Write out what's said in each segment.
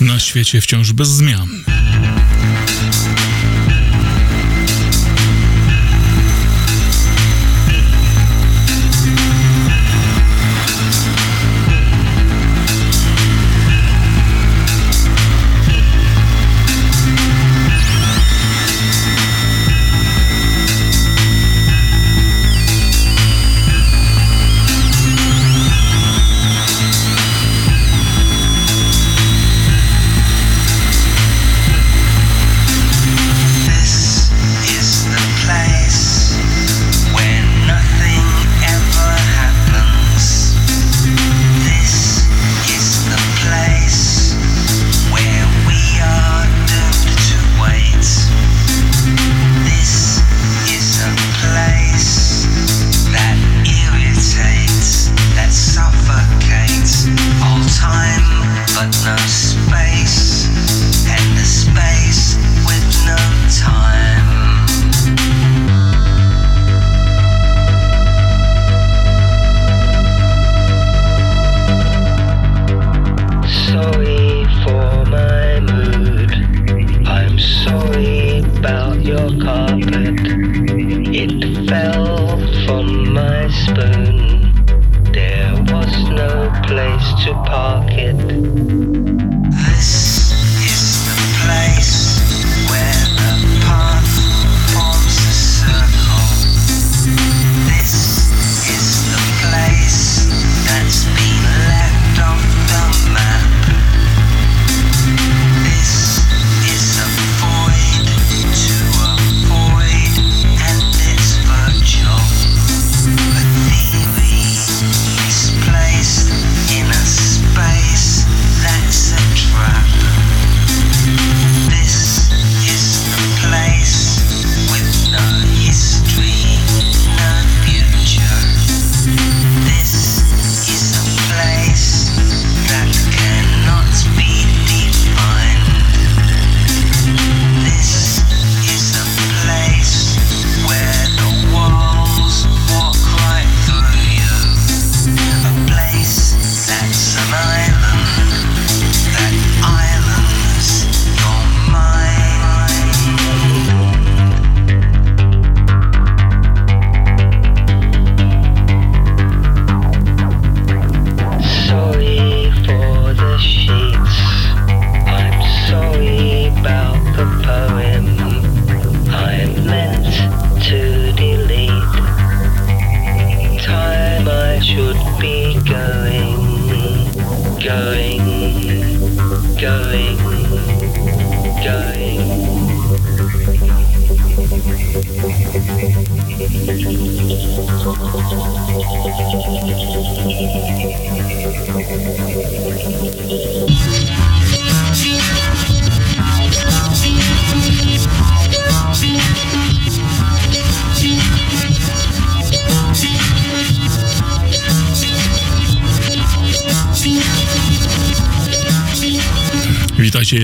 Na świecie wciąż bez zmian.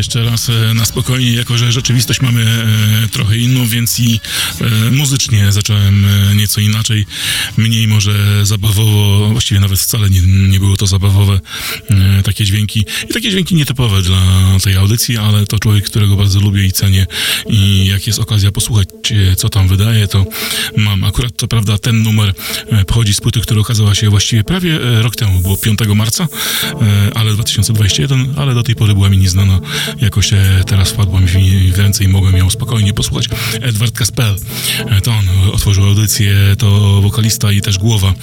Jeszcze raz e, na spokojnie, jako że rzeczywistość mamy e, trochę inną, więc i e, muzycznie zacząłem nieco inaczej, mniej może zabawowo, właściwie nawet wcale nie, nie było to zabawowe, takie dźwięki i takie dźwięki nietypowe dla tej audycji, ale to człowiek, którego bardzo lubię i cenię i jak jest okazja posłuchać, co tam wydaje, to mam. Akurat to prawda, ten numer pochodzi z płyty, która okazała się właściwie prawie rok temu, było 5 marca, ale 2021, ale do tej pory była mi nieznana. Jakoś teraz wpadła mi w ręce i mogłem ją spokojnie posłuchać. Edward Kaspel, e, to on otworzył audycję, to wokalista i też głowa,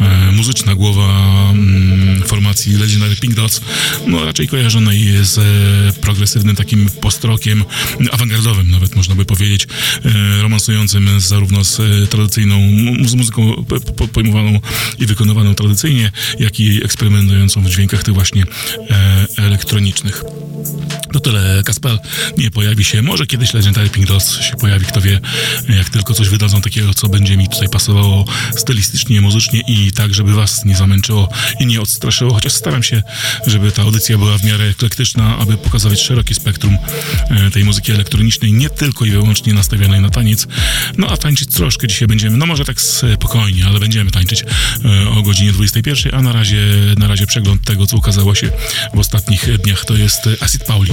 e, muzyczna głowa mm, formacji Legendary Pink Dots, no raczej kojarzonej z e, progresywnym takim postrokiem, awangardowym nawet można by powiedzieć, romansującym zarówno z tradycyjną z muzyką pojmowaną i wykonywaną tradycyjnie, jak i eksperymentującą w dźwiękach tych właśnie elektronicznych. To tyle. Kaspel nie pojawi się. Może kiedyś Legendary Pink Dolls się pojawi, kto wie, jak tylko coś wydadzą takiego, co będzie mi tutaj pasowało stylistycznie, muzycznie i tak, żeby was nie zamęczyło i nie odstraszyło. Chociaż staram się, żeby ta audycja była w miarę eklektyczna, aby pokazywać szerokie spektrum e, tej muzyki elektronicznej, nie tylko i wyłącznie nastawionej na taniec. No a tańczyć troszkę dzisiaj będziemy, no może tak spokojnie, ale będziemy tańczyć e, o godzinie 21, a na razie, na razie przegląd tego, co ukazało się w ostatnich dniach, to jest Acid Pauli.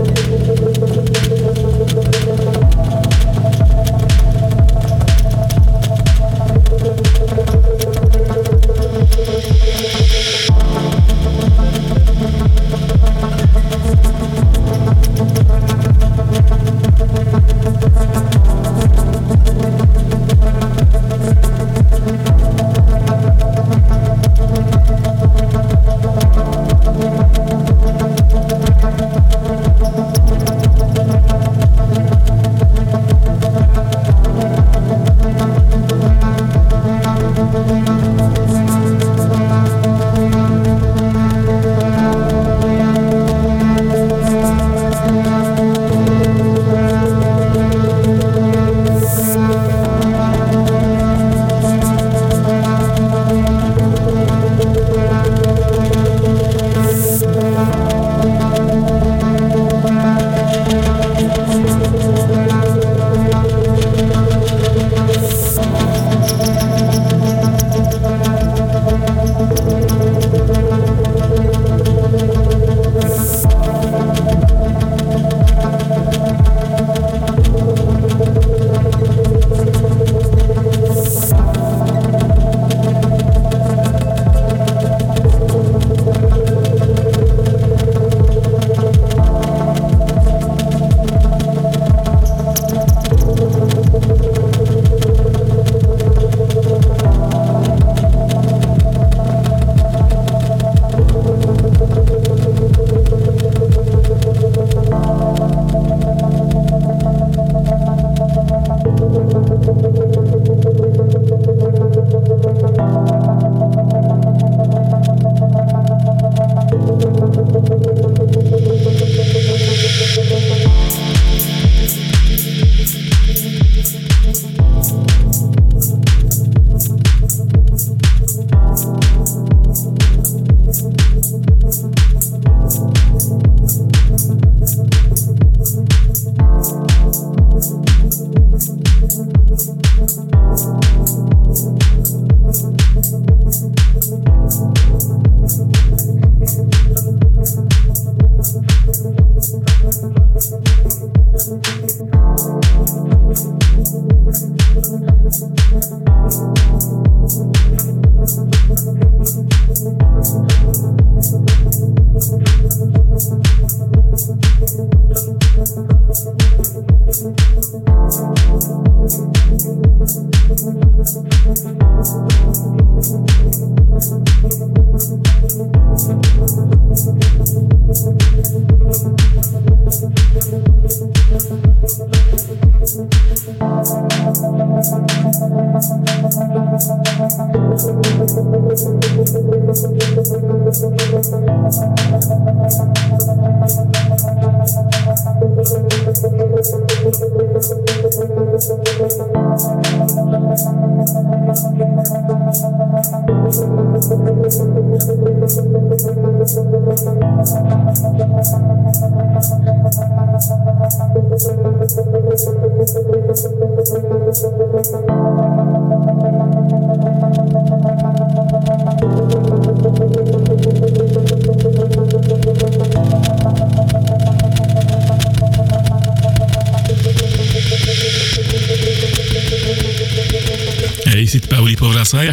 Thank you.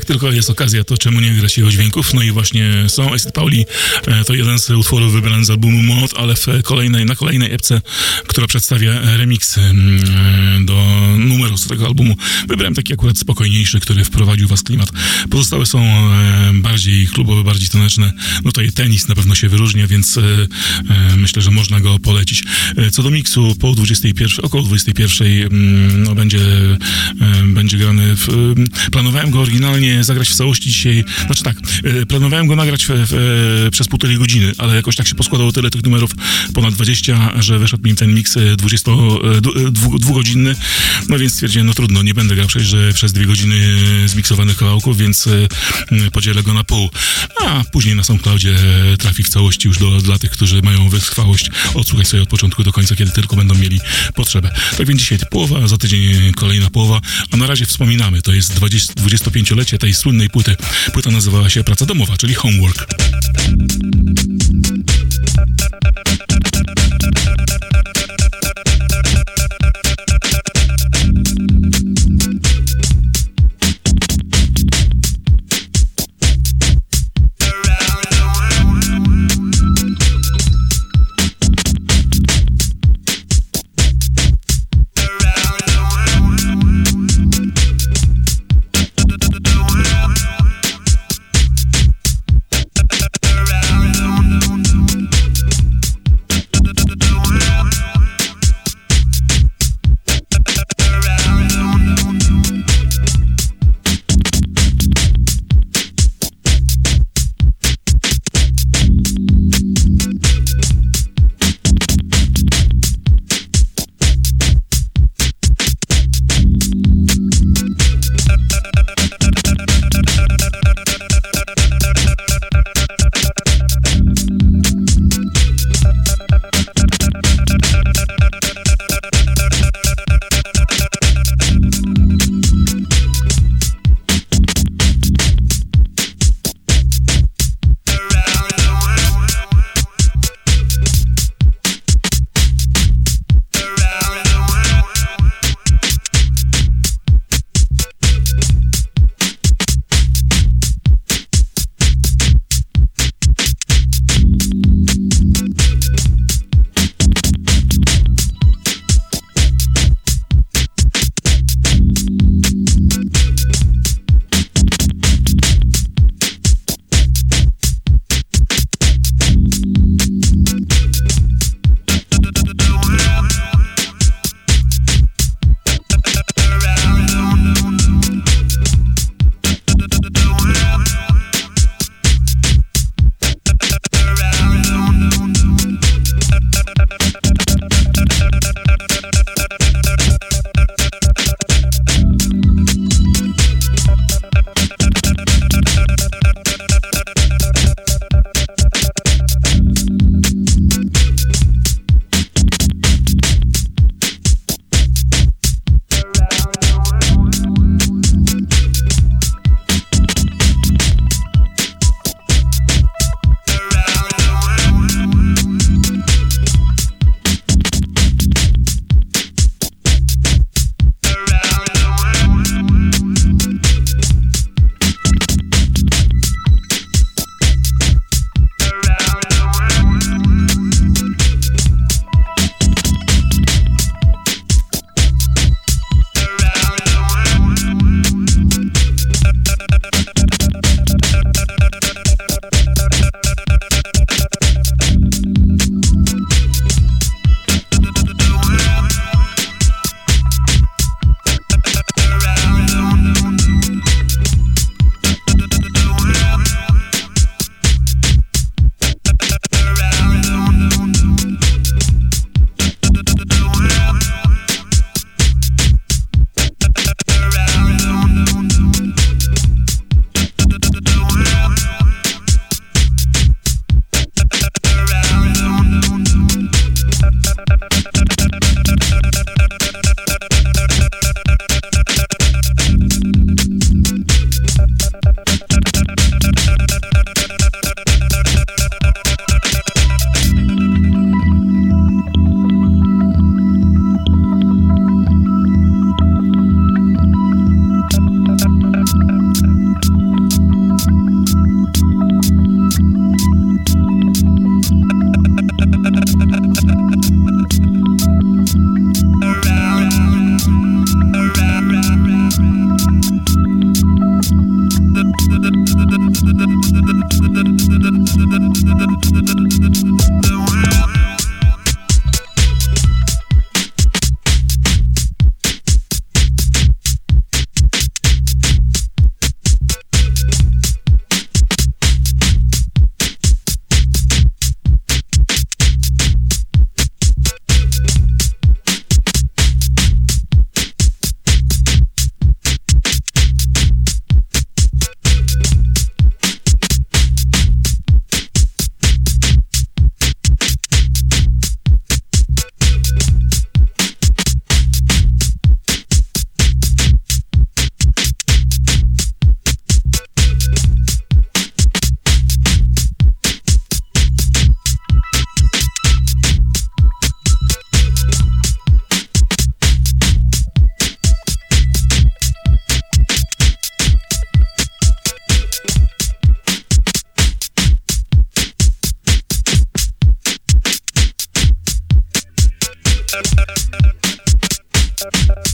Tylko jest okazja, to czemu nie grać jego dźwięków? No i właśnie są Acid Pauli. E, to jeden z utworów wybrany z albumu Mod, ale w kolejnej, na kolejnej epce, która przedstawia remix mm, do numeru z tego albumu, wybrałem taki akurat spokojniejszy, który wprowadził was klimat. Pozostałe są e, bardziej klubowe, bardziej taneczne. No i tenis na pewno się wyróżnia, więc e, e, myślę, że można go polecić. E, Co do miksu, po 21, około 21 mm, no, będzie, e, będzie grany. W, e, planowałem go oryginalnie zagrać w całości dzisiaj. Znaczy tak, e, planowałem go nagrać w, w, e, przez półtorej godziny, ale jakoś tak się poskładało tyle tych numerów, ponad 20, że wyszedł mi ten miks 22-godzinny. No więc stwierdziłem, no trudno, nie będę grał przecież przez dwie godziny zmiksowanych kawałków, więc e, podzielę go na pół. A później na SoundCloudzie trafi w całości już do, dla tych, którzy mają wytrwałość odsłuchać sobie od początku do końca, kiedy tylko będą mieli potrzebę. Tak więc dzisiaj połowa, za tydzień kolejna połowa, a na razie wspominamy, to jest 20, 25-lecie tej słynnej płyty. Płyta nazywała się Praca Domowa, czyli Homework. Thank you.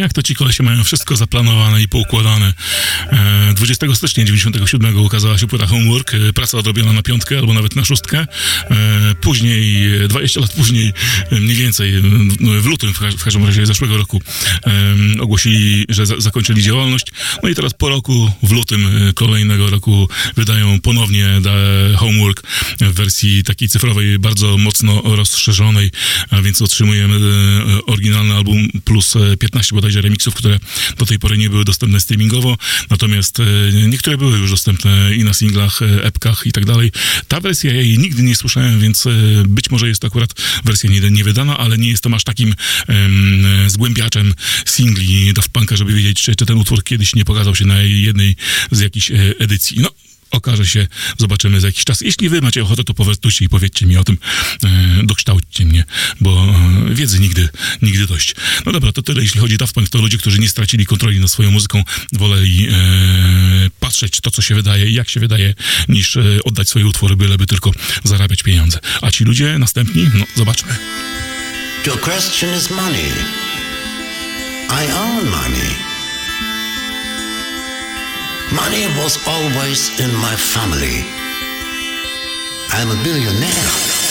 Jak to ci kolesie mają wszystko zaplanowane i poukładane. E, 20 stycznia 97 ukazała się płyta Homework, e, praca odrobiona na piątkę albo nawet na szóstkę. E, później, e, 20 lat później, e, mniej więcej, e, w lutym w, ka- w każdym razie zeszłego roku e, ogłosili, że za, zakończyli działalność. No i teraz po roku, w lutym e, kolejnego roku wydają ponownie Homework w wersji takiej cyfrowej, bardzo mocno rozszerzonej, a więc otrzymujemy e, oryginalny album plus e, 15 bodajże remixów, które do tej pory nie były dostępne streamingowo, natomiast e, niektóre były już dostępne i na singlach, e, epkach i tak dalej. Ta wersja ja jej nigdy nie słyszałem, więc e, być może jest to akurat wersja nie, niewydana, ale nie jestem aż takim em, zgłębiaczem singli Daft Punk'a, żeby wiedzieć, czy, czy ten utwór kiedyś nie pokazał się na jednej z jakichś edycji. No, okaże się, zobaczymy za jakiś czas. Jeśli wy macie ochotę, to powiedzcie i powiedzcie mi o tym, e, dokształćcie mnie, bo e, wiedzy nigdy, nigdy dość. No dobra, to tyle, jeśli chodzi o Daft Punk, to ludzie, którzy nie stracili kontroli nad swoją muzyką, woleli e, patrzeć to, co się wydaje i jak się wydaje, niż e, oddać swoje utwory, byleby tylko zarabiać pieniądze. A ci ludzie następni, no zobaczmy. Your question is money. I own money. Money was always in my family. I'm a billionaire.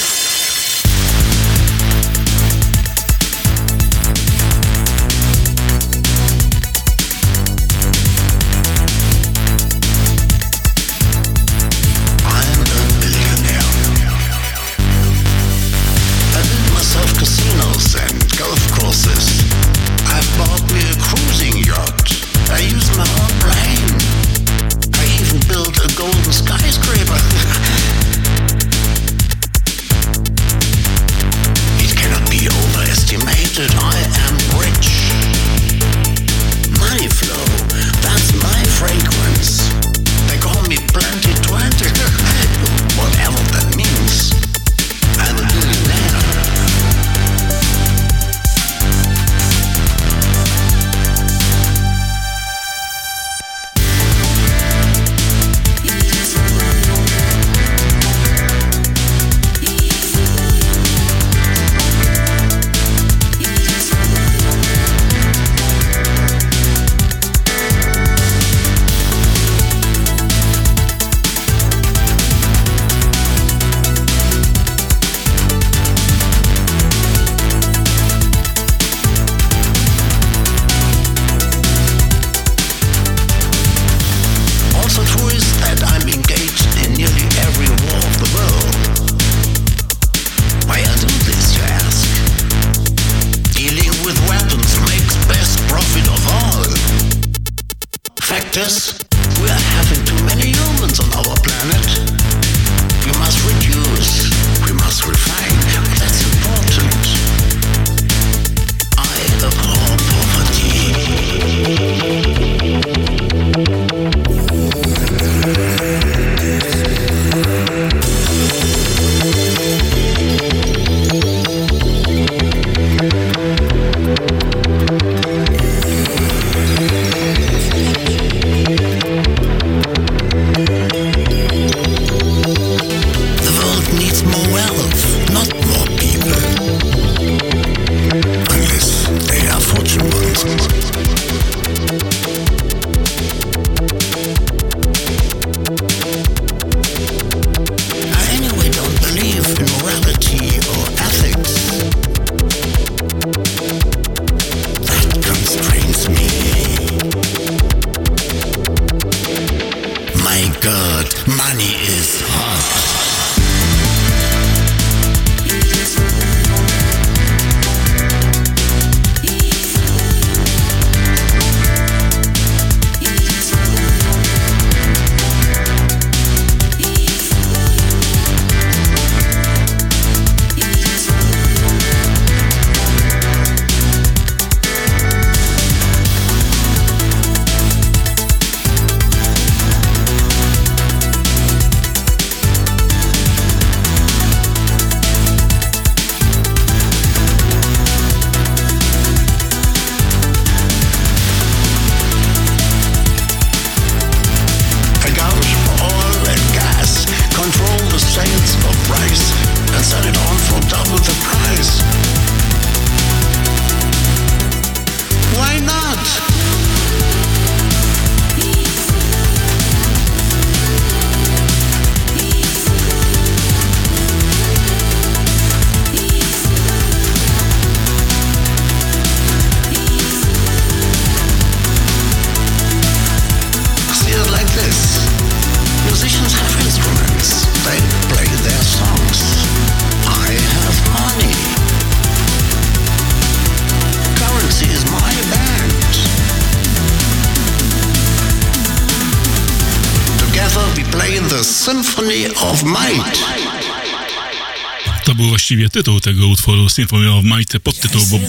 Tytuł tego utworu Symphony of Might, podtytuł, bo...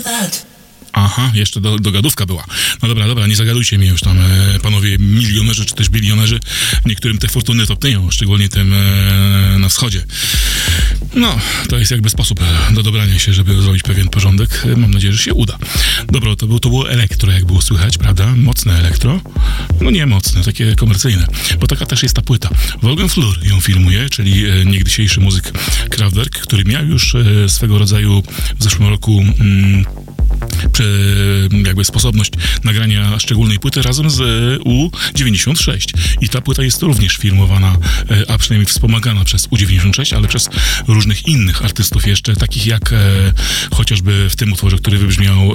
Aha, jeszcze do, dogadówka była. No dobra, dobra, nie zagadujcie mnie już tam, e, panowie milionerzy czy też bilionerzy. Niektórym te fortuny topnieją, szczególnie tym e, na wschodzie. No, to jest jakby sposób do dobrania się, żeby zrobić pewien porządek. Mam nadzieję, że się uda. Dobra, to, był, to było elektro, jak było słychać, prawda? Mocne elektro. No nie mocne, takie komercyjne. Bo taka też jest ta płyta. Wolfgang Flur ją filmuje, czyli e, niegdysiejszy muzyk Kraftwerk, który miał już e, swego rodzaju w zeszłym roku... Mm, jakby sposobność nagrania szczególnej płyty razem z e, U96. I ta płyta jest również filmowana, e, a przynajmniej wspomagana przez U96, ale przez różnych innych artystów jeszcze, takich jak e, chociażby w tym utworze, który wybrzmiał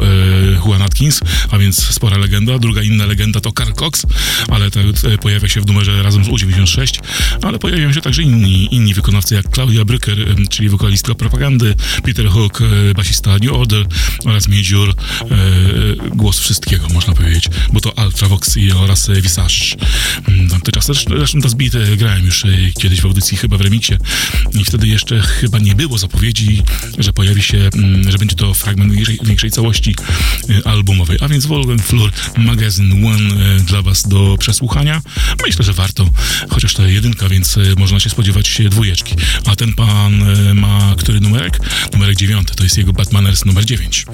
Juan Atkins, a więc spora legenda. Druga inna legenda to Carl Cox, ale to pojawia się w numerze razem z U96, ale pojawiają się także inni, inni wykonawcy jak Claudia Brücker, czyli wokalistka propagandy, Peter Hook, basista New Order oraz e, głos wszystkiego, można powiedzieć, bo to Ultravox oraz e, Visage. Mm, Tamte czasy, zresztą zresztą ta zbite grałem już e, kiedyś w audycji, chyba w remiksie i wtedy jeszcze chyba nie było zapowiedzi, że pojawi się, mm, że będzie to fragment większej, większej całości e, albumowej, a więc Wolfgang Flur Magazine One e, dla was do przesłuchania. Myślę, że warto, chociaż to jedynka, więc e, można się spodziewać e, dwójeczki. A ten pan e, ma który numerek? Numerek dziewiąty, to jest jego Batmaners numer dziewięć.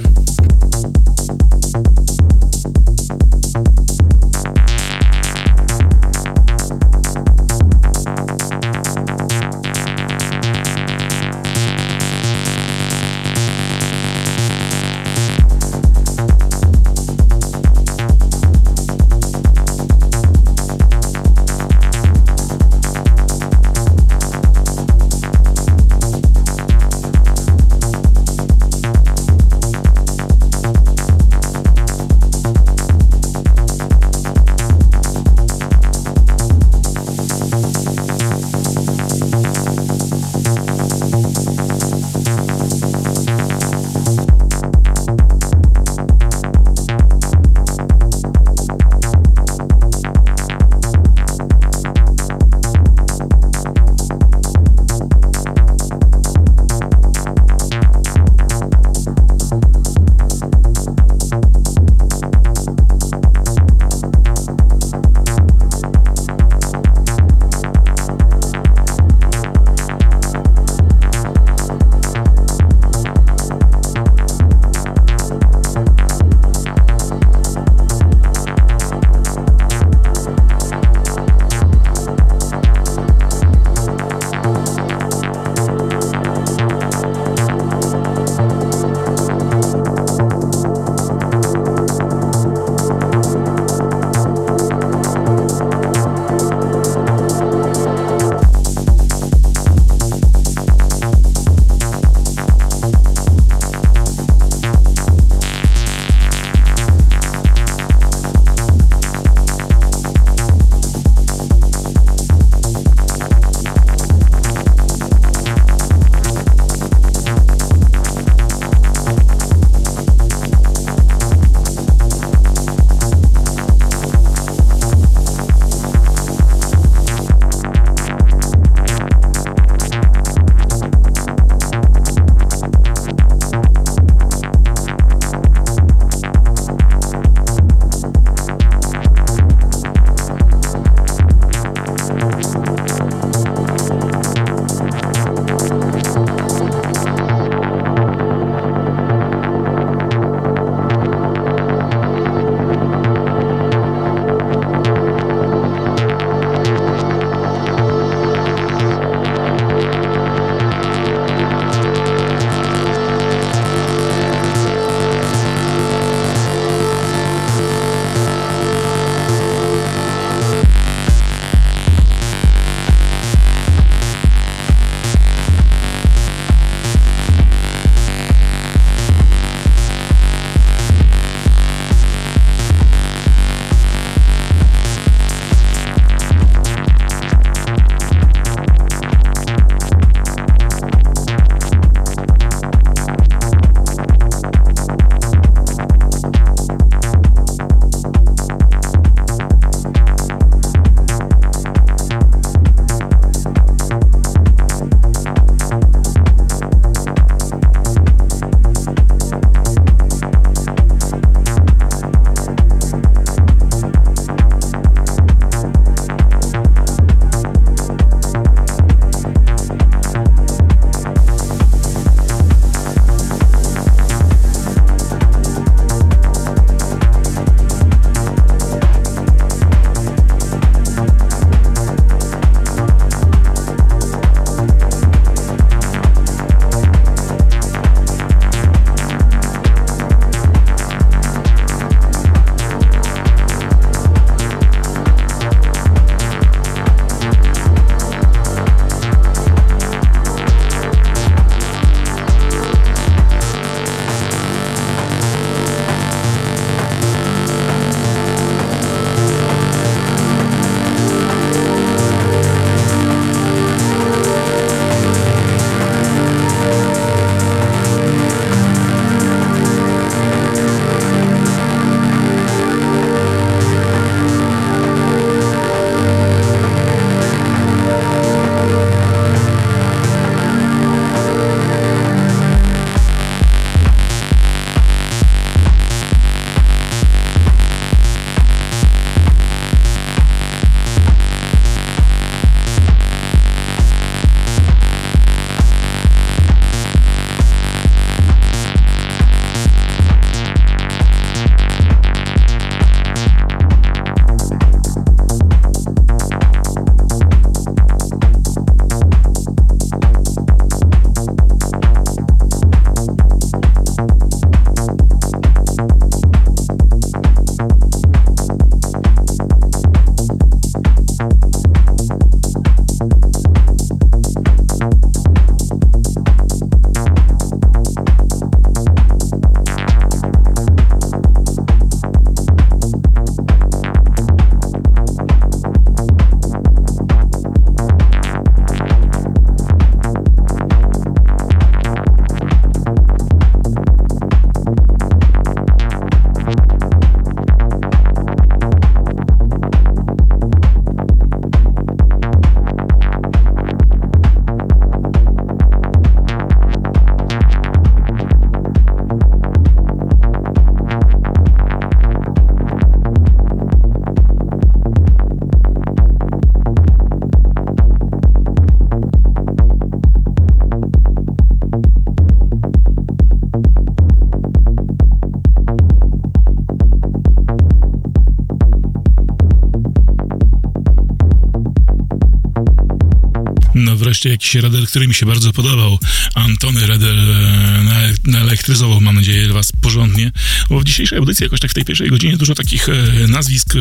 Wreszcie jakiś Reder, który mi się bardzo podobał. Antony Reder e, naelektryzował, mam nadzieję, was porządnie, bo w dzisiejszej audycji jakoś tak w tej pierwszej godzinie dużo takich e, nazwisk,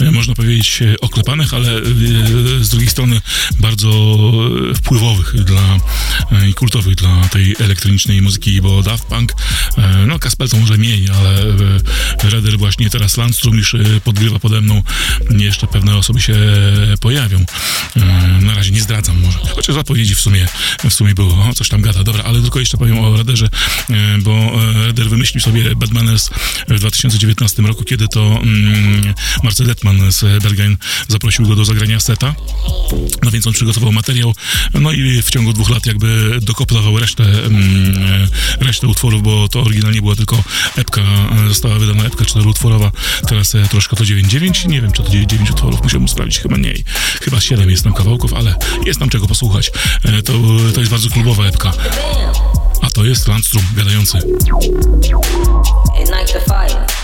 e, można powiedzieć, oklepanych, ale z drugiej strony bardzo wpływowych dla i kultowych dla tej elektronicznej muzyki, bo Daft Punk, no Kaspel to może mniej, ale Reder właśnie teraz Landstrom już podgrywa pode mną, jeszcze pewne osoby się pojawią. Na razie nie zdradzam może, chociaż zapowiedzi w sumie, w sumie było, o, coś tam gada, dobra, ale tylko jeszcze powiem o Rederze, e, bo e, Reder wymyślił sobie Bad Manners w 2019 roku, kiedy to mm, Marcel Detman z Bergen zaprosił go do zagrania seta, no więc on przygotował materiał, no i w ciągu dwóch lat jakby dokoplował resztę, mm, e, resztę utworów, bo to oryginalnie była tylko epka, została wydana epka czteroutworowa, teraz troszkę to 9-9, nie wiem czy to 9 utworów, musiałbym sprawdzić, chyba nie, chyba 7 jest tam kawałków, ale jest tam czego posłuchać. To, to jest bardzo klubowa epka. A to jest Landstrom gadający. Ignite the fire.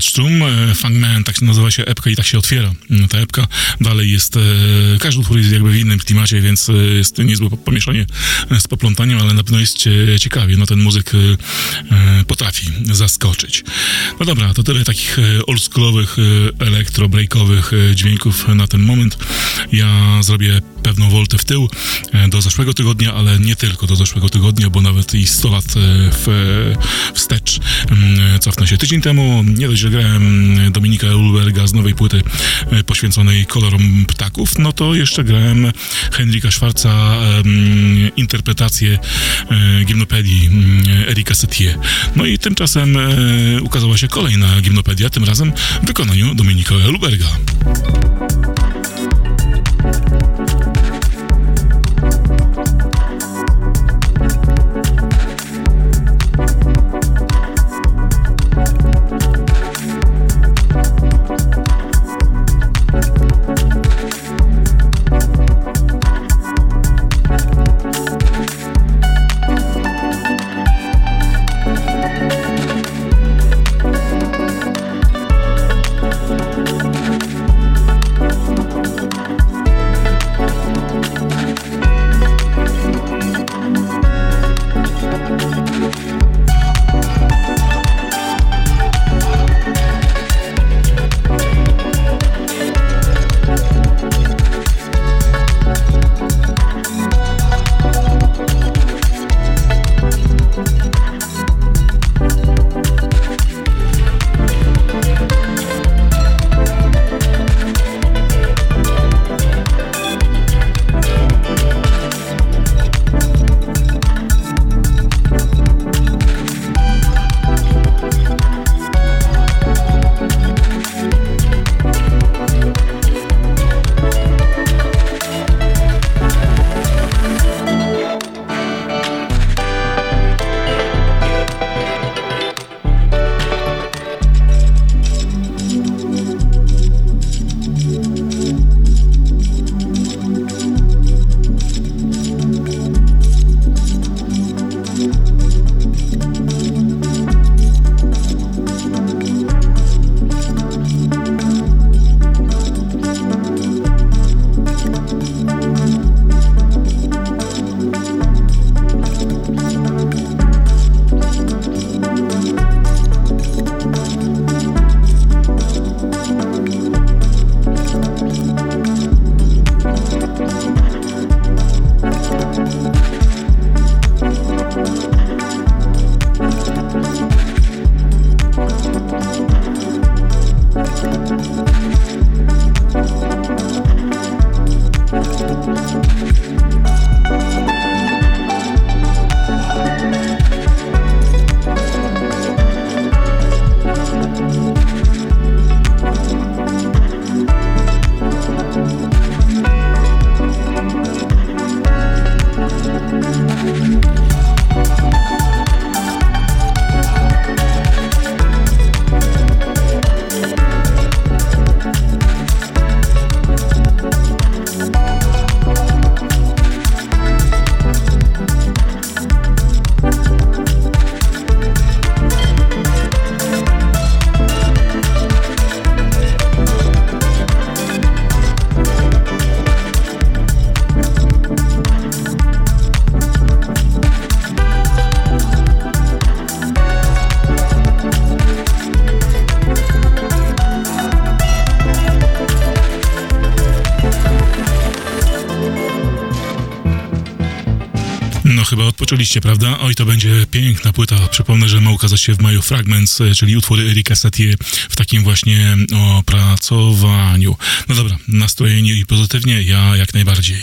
E, Landstrom, e, Fangman, tak nazywa się epka i tak się otwiera mm, ta epka. Dalej jest, e, każdy utwór jest jakby w innym klimacie, więc jest niezłe pomieszanie z poplątaniem, ale na pewno jest ciekawie. No ten muzyk potrafi zaskoczyć. No dobra, to tyle takich oldschoolowych, elektro-breakowych dźwięków na ten moment. Ja zrobię pewną woltę w tył do zeszłego tygodnia, ale nie tylko do zeszłego tygodnia, bo nawet i 100 lat w, wstecz cofnę się tydzień temu. Nie dość, że grałem Dominika Ulberga z nowej płyty e, poświęconej kolorom ptaków, no to jeszcze grałem Henryka Schwarza interpretację e, gimnopedii mm, Erika Setie. No i tymczasem e, ukazała się kolejna gimnopedia, tym razem w wykonaniu Dominika Ulberga. Słyszeliście, prawda? Oj, to będzie piękna płyta. Przypomnę, że ma ukazać się w maju Fragments, e, czyli utwory Erika Satie w takim właśnie opracowaniu. No dobra, nastrojenie i pozytywnie, ja jak najbardziej.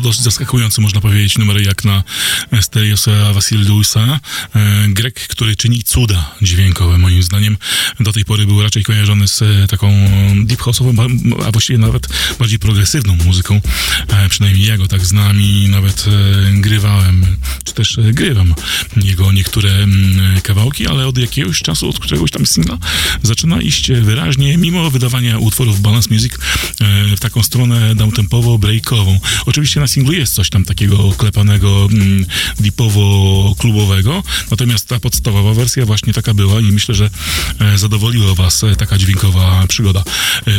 Dość zaskakujący, można powiedzieć, numer jak na Stereosa Vasiliusa. E, Grek, który czyni cuda dźwiękowe, moim zdaniem. Do tej pory był raczej kojarzony z e, taką deep house'ową, a właściwie nawet bardziej progresywną muzyką. E, Przynajmniej ja go tak znam i nawet e, grywałem, też e, grywam jego niektóre mm, kawałki, ale od jakiegoś czasu, od któregoś tam singla zaczyna iść wyraźnie, mimo wydawania utworów Balance Music e, w taką stronę downtempowo breakową. Oczywiście na singlu jest coś tam takiego klepanego, mm, deepowo-klubowego, natomiast ta podstawowa wersja właśnie taka była i myślę, że e, zadowoliła was taka dźwiękowa przygoda.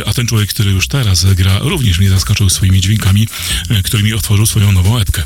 A ten człowiek, który już teraz gra, również mnie zaskoczył swoimi dźwiękami, którymi otworzył swoją nową epkę.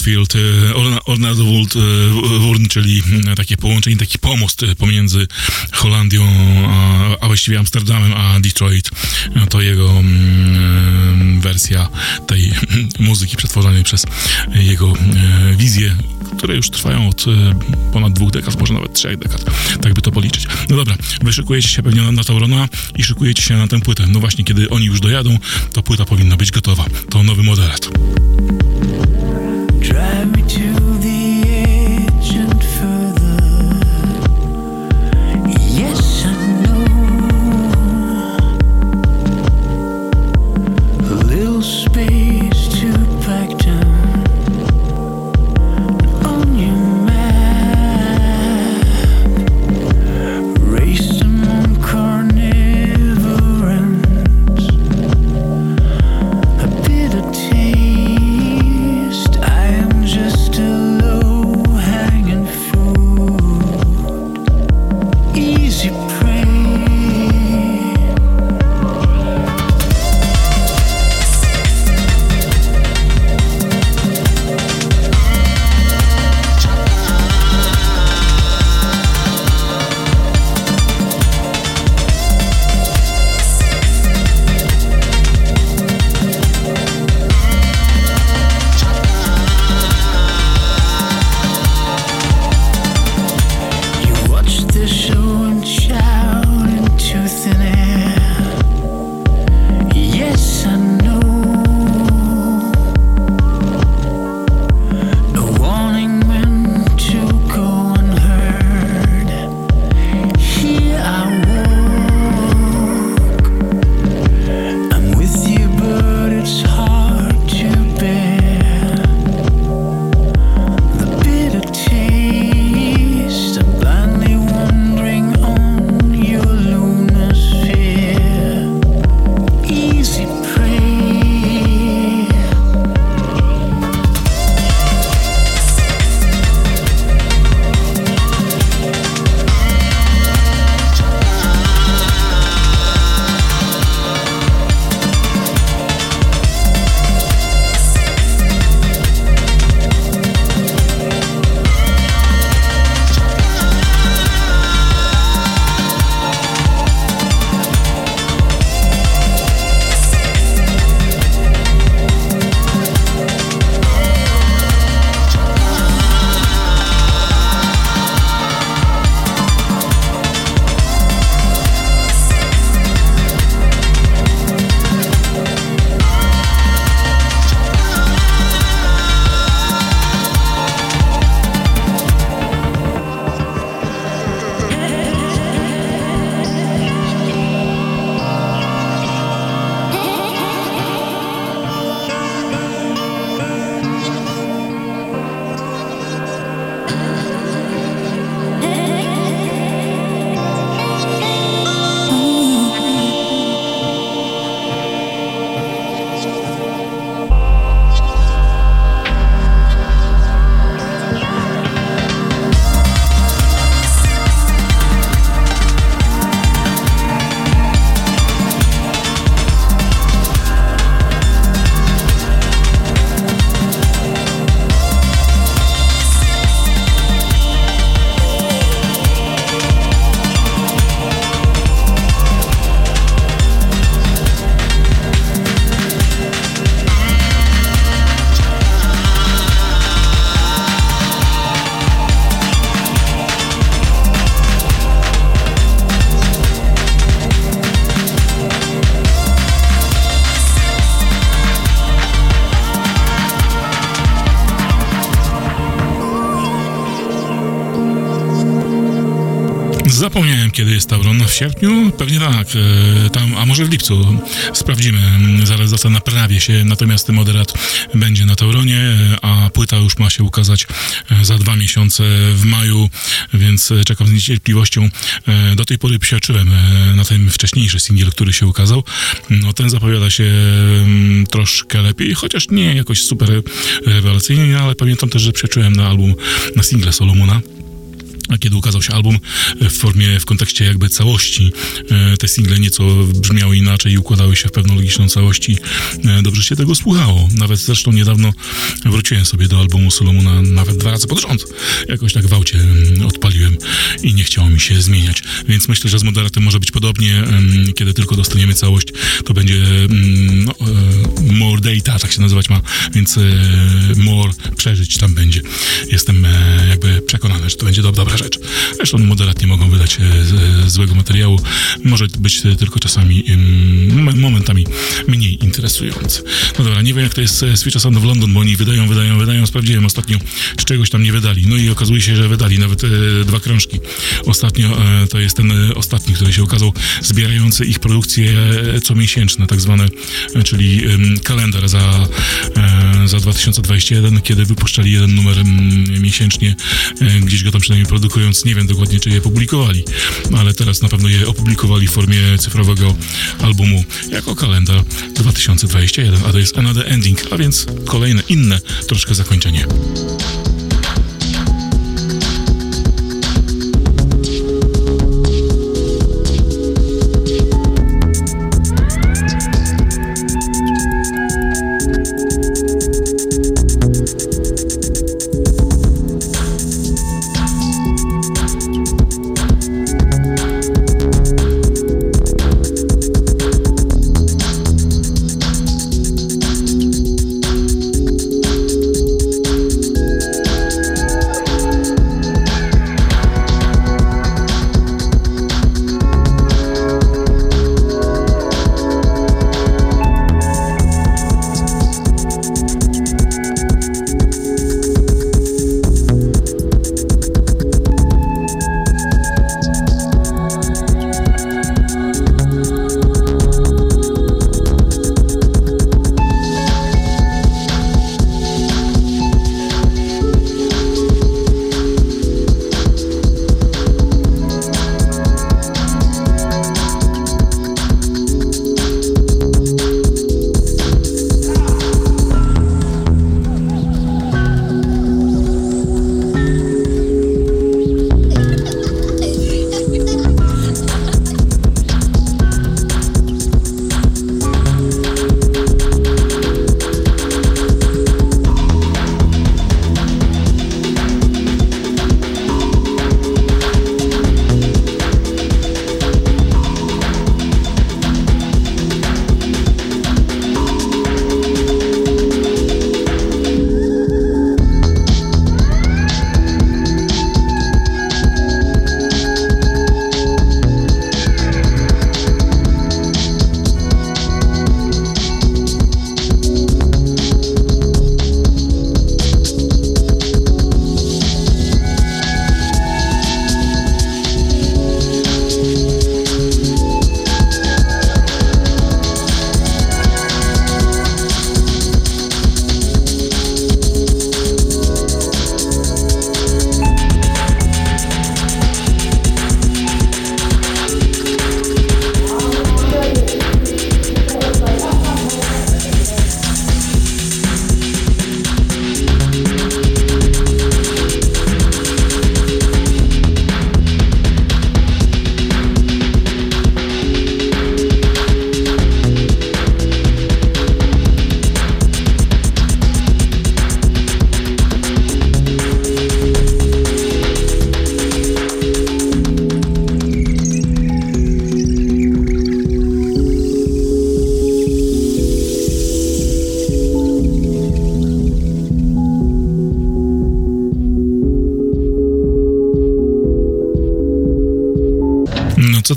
Forcefield, e, Wurn, e, Wurn, czyli mm, takie połączenie, taki pomost e, pomiędzy Holandią, a, właściwie Amsterdamem, a Detroit. E, To jego mm, wersja tej muzyki przetworzonej przez jego wizję, które już trwają od ponad dwóch dekad, może nawet trzech dekad, tak by to policzyć. No dobra, wy szykujecie się pewnie na, na Taurona i szykujecie się na tę płytę. No właśnie, kiedy oni już dojadą, to płyta powinna być gotowa. To nowy modelat. Zapomniałem, kiedy jest Tauron. W sierpniu? Pewnie tak. e, Tam, a może w lipcu. Sprawdzimy. Zaraz data naprawię się. Natomiast moderat będzie na Tauronie, e, a płyta już ma się ukazać e, za dwa miesiące w maju, więc czekam z niecierpliwością. Do tej pory psiaczyłem na ten wcześniejszy singiel, który się ukazał. No ten zapowiada się mm, troszkę lepiej, chociaż nie jakoś super rewelacyjnie, ale pamiętam też, że psiaczyłem na album, na single Solomona. A kiedy ukazał się album e, w formie, w kontekście jakby całości, e, te single nieco brzmiały inaczej i układały się w pewną logiczną całość i e, dobrze się tego słuchało. Nawet zresztą niedawno wróciłem sobie do albumu Solomona nawet dwa razy pod rząd. Jakoś tak w aucie mm, odpaliłem i nie chciało mi się zmieniać. Więc myślę, że z Moderatem może być podobnie. Kiedy tylko dostaniemy całość, to będzie mm, no, more data, tak się nazywać ma, więc more przeżyć tam będzie. Jestem jakby przekonany, że to będzie do, dobra rzecz. Zresztą moderat nie mogą wydać e, z- złego materiału. Może być e, tylko czasami momentami mniej interesujący. No dobra, nie wiem jak to jest e, Switch Sound of London, bo oni wydają, wydają, wydają. Sprawdziłem ostatnio, czy czegoś tam nie wydali. No i okazuje się, że wydali nawet e, dwa krążki. Ostatnio e, to jest ten e, ostatni, który się okazał, zbierający ich produkcje e, comiesięczne, tak zwane, e, czyli em, kalendar za, e, za 2021, kiedy wypuszczali jeden numer em, miesięcznie, e, gdzieś go tam przynajmniej produkując. Nie wiem dokładnie, czy je publikowali, ale teraz na pewno je opublikowali w formie cyfrowego albumu jako kalendar 2021, a to jest Another Ending, a więc kolejne, inne troszkę zakończenie.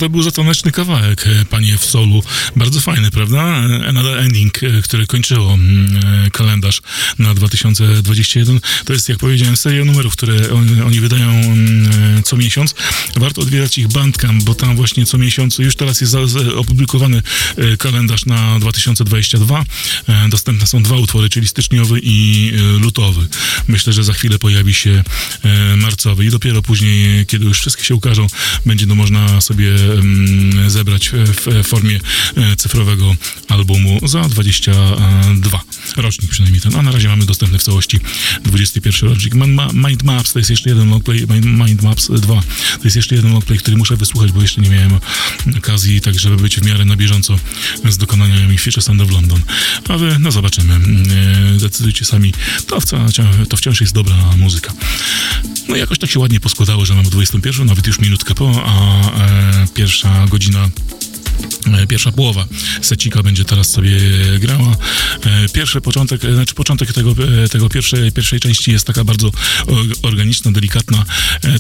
To był za taneczny kawałek, e, panie w solu. Bardzo fajny, prawda? E, Another Ending, e, które kończyło mm, kalendarz na 2021. To jest, jak powiedziałem, seria numerów, które on, oni wydają mm, co miesiąc. Warto odwiedzać ich Bandcamp, bo tam właśnie co miesiąc, już teraz jest opublikowany kalendarz na 2022. E, Dostępne są dwa utwory, czyli styczniowy i lutowy. Myślę, że za chwilę pojawi się marcowy i dopiero później, kiedy już wszystkie się ukażą, będzie to można sobie zebrać w formie e, cyfrowego albumu za 22 rocznik przynajmniej ten, a na razie mamy dostępny w całości 21 rocznik. Mind Maps to jest jeszcze jeden longplay, Mind Maps 2 to jest jeszcze jeden longplay, który muszę wysłuchać, bo jeszcze nie miałem okazji, tak żeby być w miarę na bieżąco z dokonaniami Future Sound of London. Ale no zobaczymy. E, decydujcie sami. To, wciąż, to wciąż jest dobra muzyka. No jakoś tak się ładnie poskładało, że mam 21, nawet już minutkę po, a e, pierwsza godzina pierwsza połowa secika będzie teraz sobie grała. E, pierwszy początek, e, znaczy początek tego, tego pierwszej, pierwszej części jest taka bardzo organiczna, delikatna.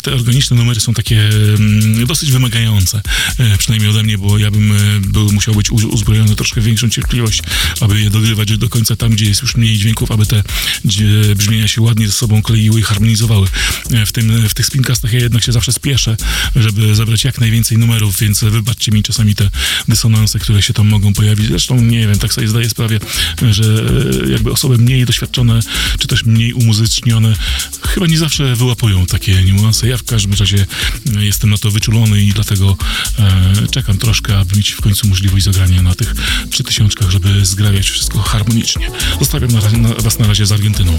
Te organiczne numery są takie mm, dosyć wymagające, przynajmniej ode mnie, bo ja bym był, musiał być uzbrojony troszkę większą cierpliwość, aby je dogrywać do końca tam, gdzie jest już mniej dźwięków, aby te brzmienia się ładnie ze sobą kleiły i harmonizowały. W, tym, w tych spinkastach ja jednak się zawsze spieszę, żeby zabrać jak najwięcej numerów, więc wybaczcie mi czasami te dysonanse, które się tam mogą pojawić. Zresztą nie wiem, tak sobie zdaję sprawę, że e, jakby osoby mniej doświadczone, czy też mniej umuzycznione, chyba nie zawsze wyłapują takie niuanse. Ja w każdym razie e, jestem na to wyczulony i dlatego e, czekam troszkę, aby mieć w końcu możliwość zagrania na tych trzy tysiączkach, żeby zgrawiać wszystko harmonicznie. Zostawiam na, na, was na razie z Argentyną.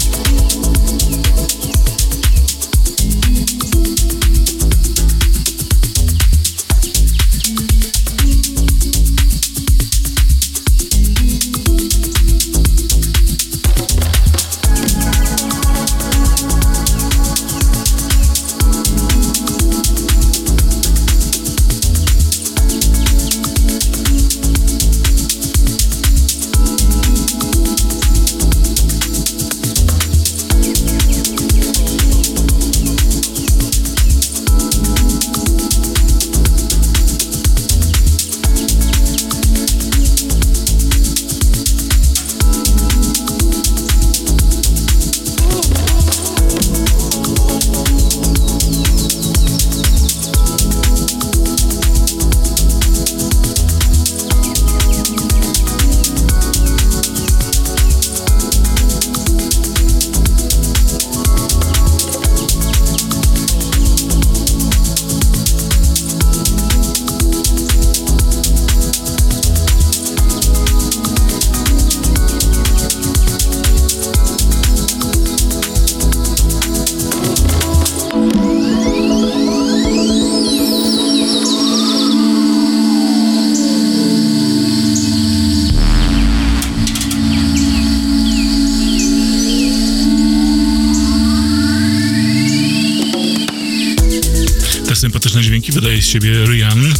Wydaje z siebie Ryan.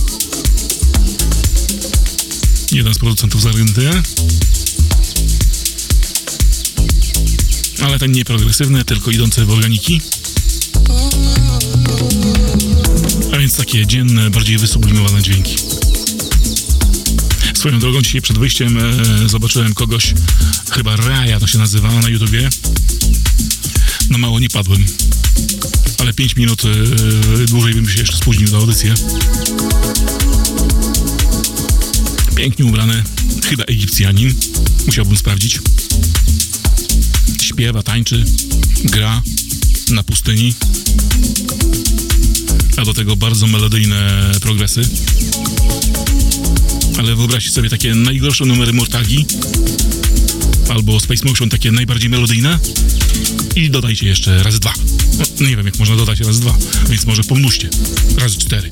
Jeden z producentów z Argentyny. Ale ten nie progresywny, tylko idący w organiki. A więc takie dzienne, bardziej wysublimowane dźwięki. Swoją drogą dzisiaj przed wyjściem e, zobaczyłem kogoś, chyba Raya to się nazywa na YouTubie. No mało nie padłem ale 5 minut yy, dłużej bym się jeszcze spóźnił na audycję. Pięknie ubrany, chyba Egipcjanin, musiałbym sprawdzić. Śpiewa, tańczy, gra na pustyni, a do tego bardzo melodyjne progresy. Ale wyobraźcie sobie takie najgorsze numery Mortagi albo Space Motion, takie najbardziej melodyjne i dodajcie jeszcze razy dwa. No, nie wiem, jak można dodać razy dwa, więc może pomnóżcie. Razy cztery.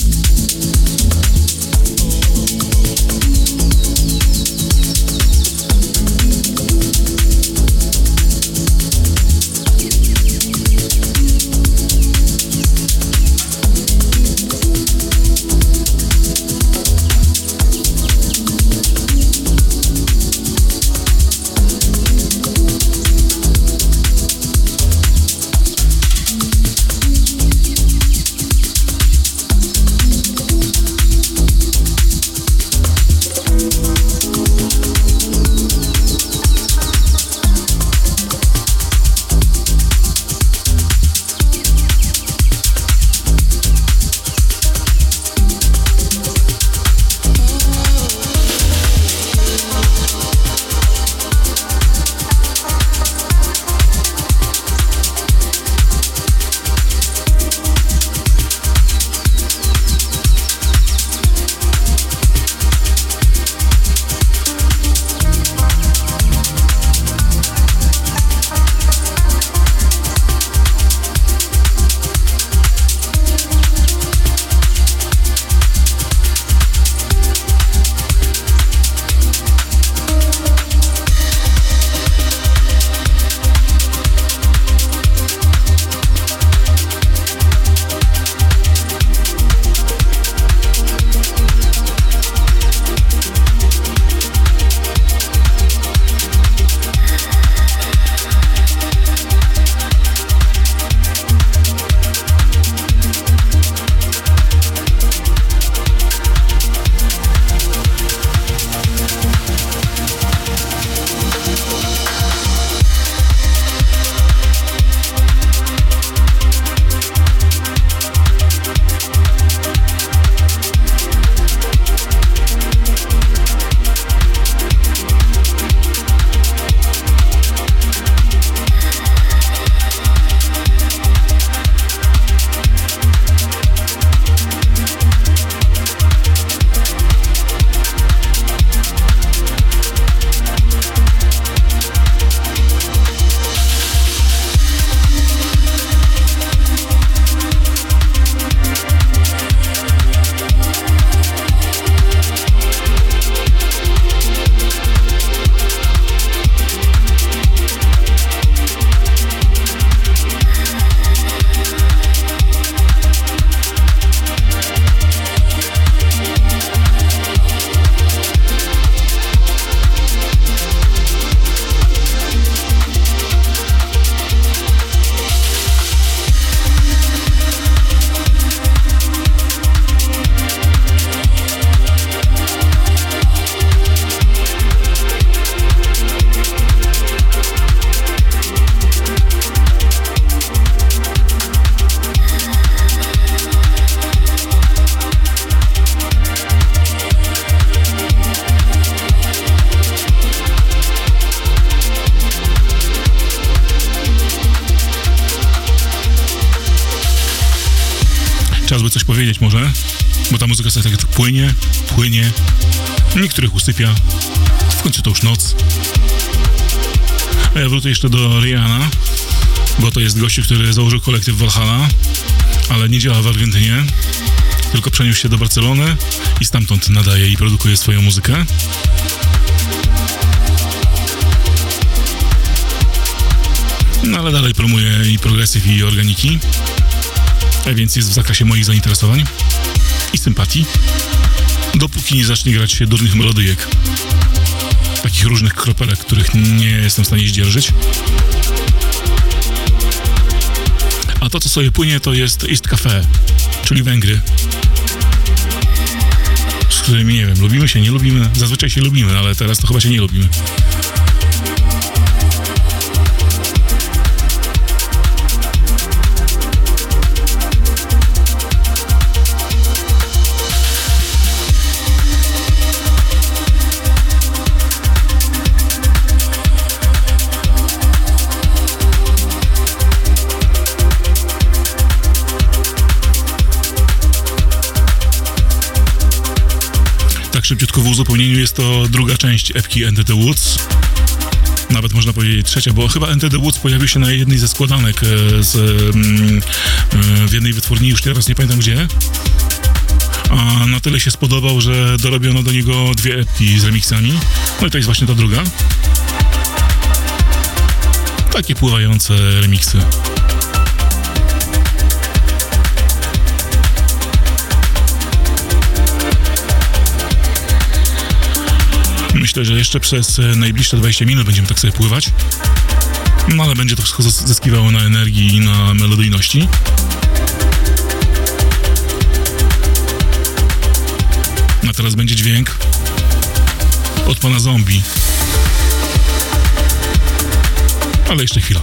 Usypia, w końcu to już noc. A ja wrócę jeszcze do Rihanna, bo to jest gościu, który założył kolektyw Valhalla, ale nie działa w Argentynie, tylko przeniósł się do Barcelony i stamtąd nadaje i produkuje swoją muzykę. No ale dalej promuje i progresyw i organiki, a więc jest w zakresie moich zainteresowań i sympatii, dopóki nie zacznie grać się durnych melodyjek. Takich różnych kropelek, których nie jestem w stanie zdzierżyć. A to, co sobie płynie, to jest East Cafe, czyli Węgry. Z którymi, nie wiem, lubimy się, nie lubimy. Zazwyczaj się lubimy, ale teraz to chyba się nie lubimy. Tak szybciutko w uzupełnieniu jest to druga część epki Enter the Woods. Nawet można powiedzieć trzecia, bo chyba Enter the Woods pojawił się na jednej ze składanek e, z, mm, e, w jednej wytwórni, już teraz nie pamiętam gdzie. A na tyle się spodobał, że dorobiono do niego dwie epki z remixami. No i to jest właśnie ta druga. Takie pływające remiksy. Myślę, że jeszcze przez e, najbliższe 20 minut będziemy tak sobie pływać. No ale będzie to wszystko zys- zyskiwało na energii i na melodyjności. A teraz będzie dźwięk od pana zombie. Ale jeszcze chwila.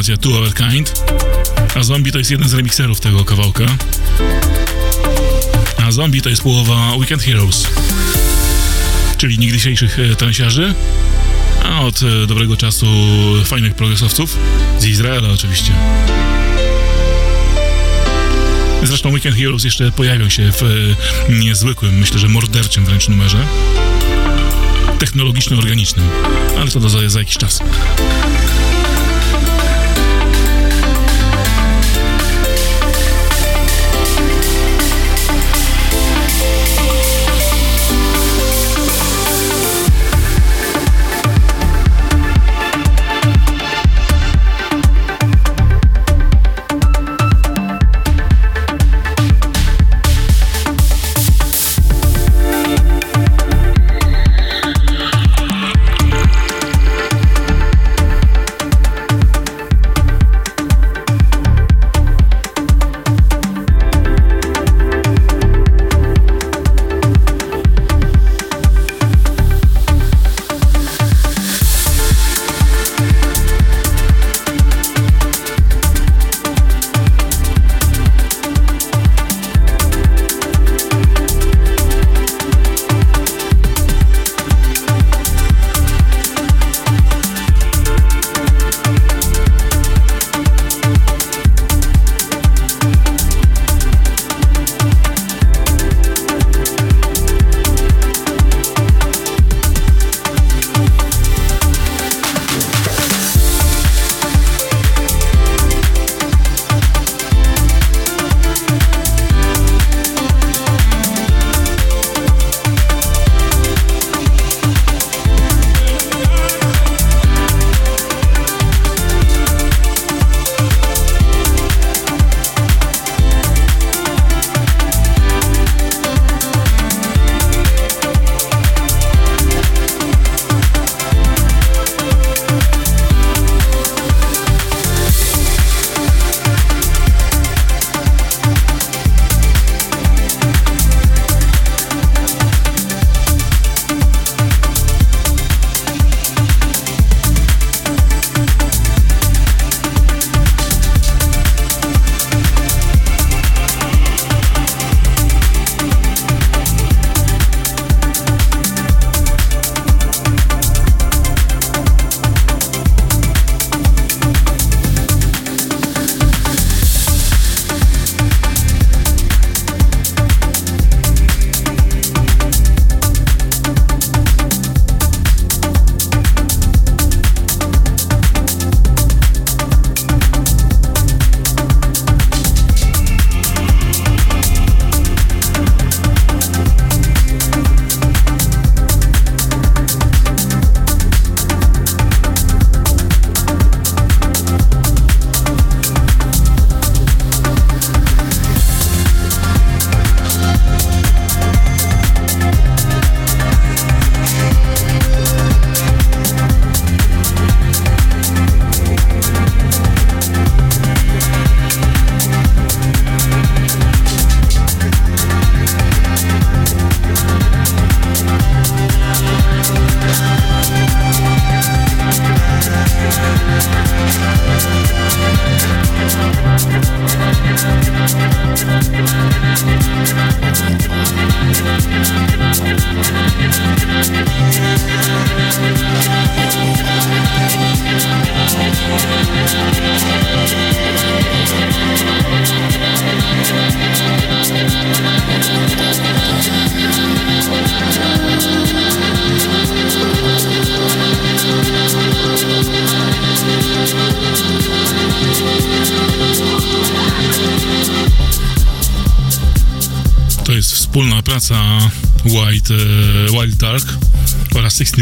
Formacja Two Our Kind. A Zombie to jest jeden z remixerów tego kawałka. A Zombie to jest połowa Weekend Heroes. Czyli niegdysiejszych e, transiarzy, a od e, dobrego czasu fajnych progresowców z Izraela oczywiście. Zresztą Weekend Heroes jeszcze pojawią się w e, niezwykłym, myślę, że morderczym wręcz numerze. Technologiczno-organicznym, ale to do, za, za jakiś czas.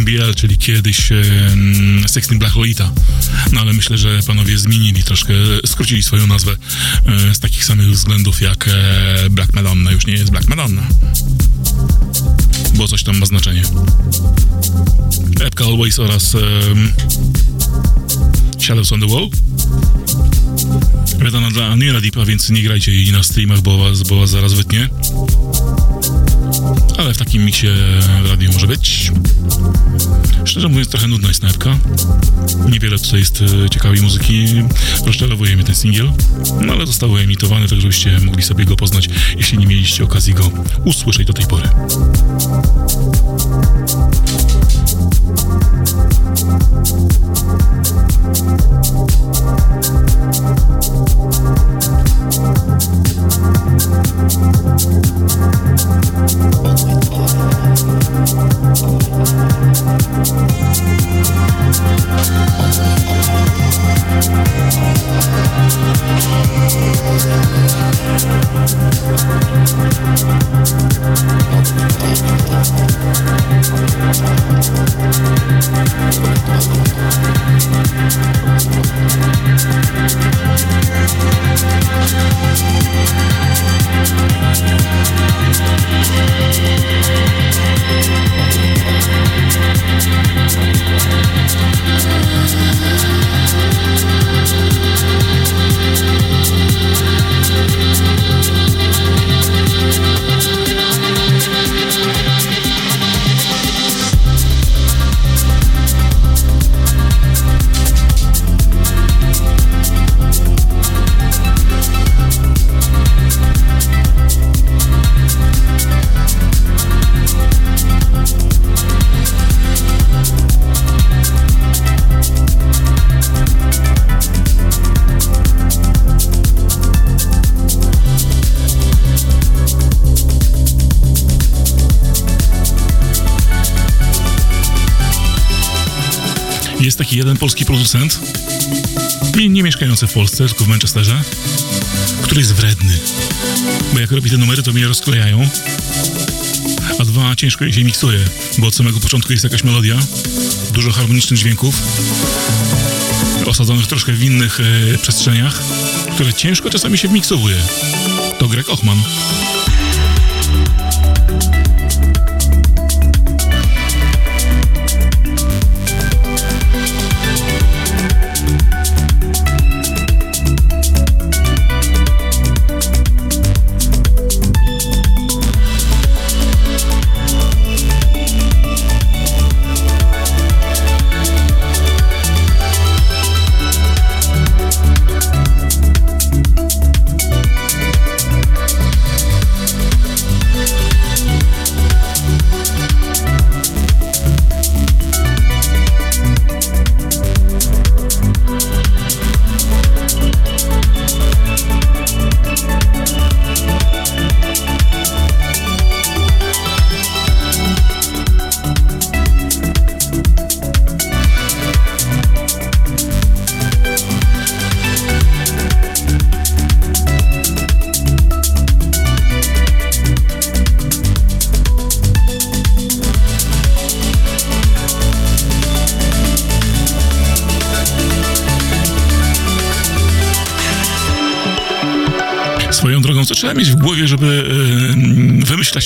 16BL, czyli kiedyś e, 16 Black Lolita. No ale myślę, że panowie zmienili troszkę, skrócili swoją nazwę e, z takich samych względów jak e, Black Madonna. Już nie jest Black Madonna. Bo coś tam ma znaczenie. Epka Always oraz em, Shadows on the Wall. Wydana dla Neila Deepa, więc nie grajcie jej na streamach, bo was, bo was zaraz wytnie. Takim miksie w radiu może być. Szczerze mówiąc, trochę nudna jest snajpka. Niewiele tutaj jest e, ciekawej muzyki. Rozczarowuje mnie ten singiel. No ale został emitowany, tak żebyście mogli sobie go poznać, jeśli nie mieliście okazji go usłyszeć do tej pory. Jest taki jeden polski producent, nie, mieszkający w Polsce, tylko w Manchesterze, który jest wredny. Bo jak robi te numery, to mnie rozklejają. A dwa, ciężko się miksuje, bo od samego początku jest jakaś melodia, dużo harmonicznych dźwięków, osadzonych troszkę w innych e, przestrzeniach, które ciężko czasami się miksowuje. To Greg Ochman.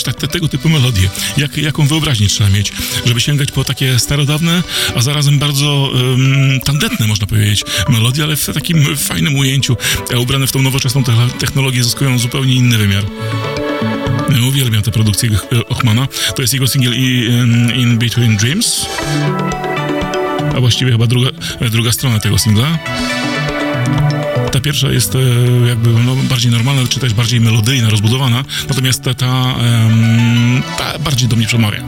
E, tak, te, tego typu melodie? Jak, jaką wyobraźnię trzeba mieć, żeby sięgać po takie starodawne, a zarazem bardzo em, tandetne, można powiedzieć, melodie, ale w takim fajnym ujęciu, a ubrane w tą nowoczesną te- technologię zyskują zupełnie inny wymiar. Uwielbiam te produkcje e, Ochmana. To jest jego singiel i- in, in Between Dreams. A właściwie chyba druga, e, druga strona tego singla. Ta pierwsza jest e, jakby no, bardziej normalna, czy też bardziej melodyjna, rozbudowana, natomiast ta, ta, ta bardziej do mnie przemawia.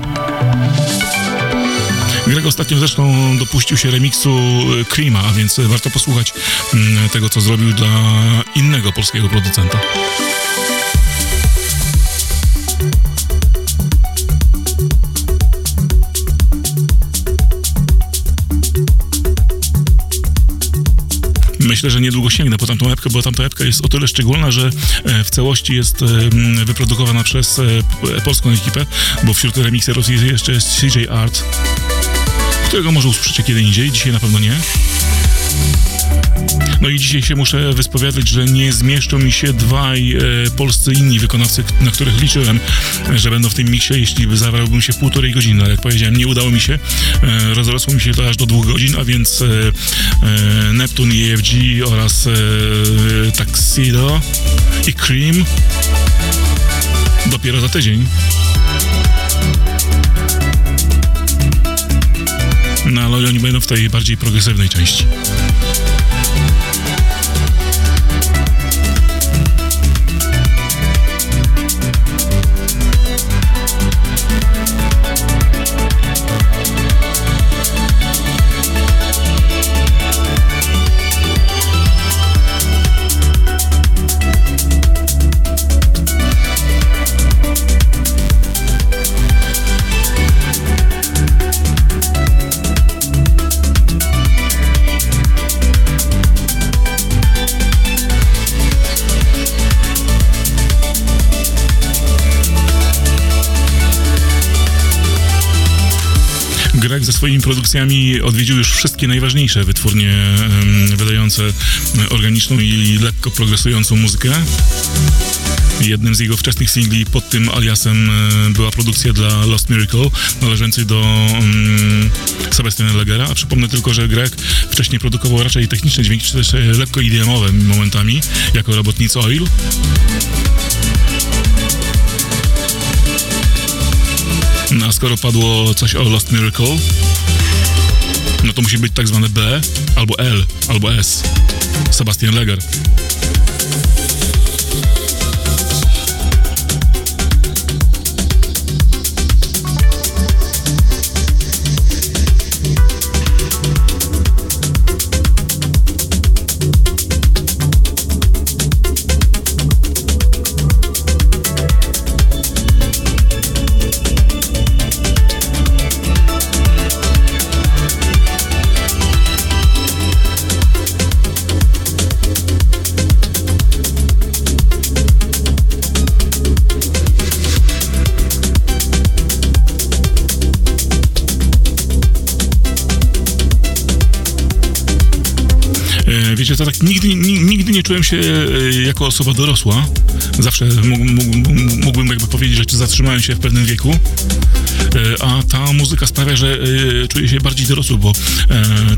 Greg ostatnio zresztą dopuścił się remiksu e, Creama, a więc warto posłuchać mm, tego, co zrobił dla innego polskiego producenta. Myślę, że niedługo sięgnę po tamtą epkę, bo tamta epka jest o tyle szczególna, że e, w całości jest e, wyprodukowana przez e, polską ekipę, bo wśród remikserów jest jeszcze CJ Art, którego może usłyszycie kiedy indziej, dzisiaj na pewno nie. No i dzisiaj się muszę wyspowiadać, że nie zmieszczą mi się dwaj e, polscy inni wykonawcy, na których liczyłem, e, że będą w tym miksie, jeśli by zabrałbym się w półtorej godziny. Ale jak powiedziałem, nie udało mi się. E, rozrosło mi się to aż do dwóch godzin, a więc e, e, Neptun i EFG oraz e, Tuxedo i Cream dopiero za tydzień. No ale oni będą w tej bardziej progresywnej części. Greg ze swoimi produkcjami odwiedził już wszystkie najważniejsze wytwórnie wydające organiczną i lekko progresującą muzykę. Jednym z jego wczesnych singli pod tym aliasem była produkcja dla Lost Miracle, należącej do um, Sebastiana Legera, a przypomnę tylko, że Greg wcześniej produkował raczej techniczne dźwięki, czy też e, lekko IDM-owe momentami, jako robotnicy Oil. A skoro padło coś o Lost Miracle, no to musi być tak zwane B, albo L, albo S. Sebastian Leger. Wiecie, to tak nigdy, ni- nigdy nie czułem się e, jako osoba dorosła. Zawsze mógł- mógł- mógłbym jakby powiedzieć, że zatrzymałem się w pewnym wieku. E, A ta muzyka sprawia, że e, czuję się bardziej dorosły, bo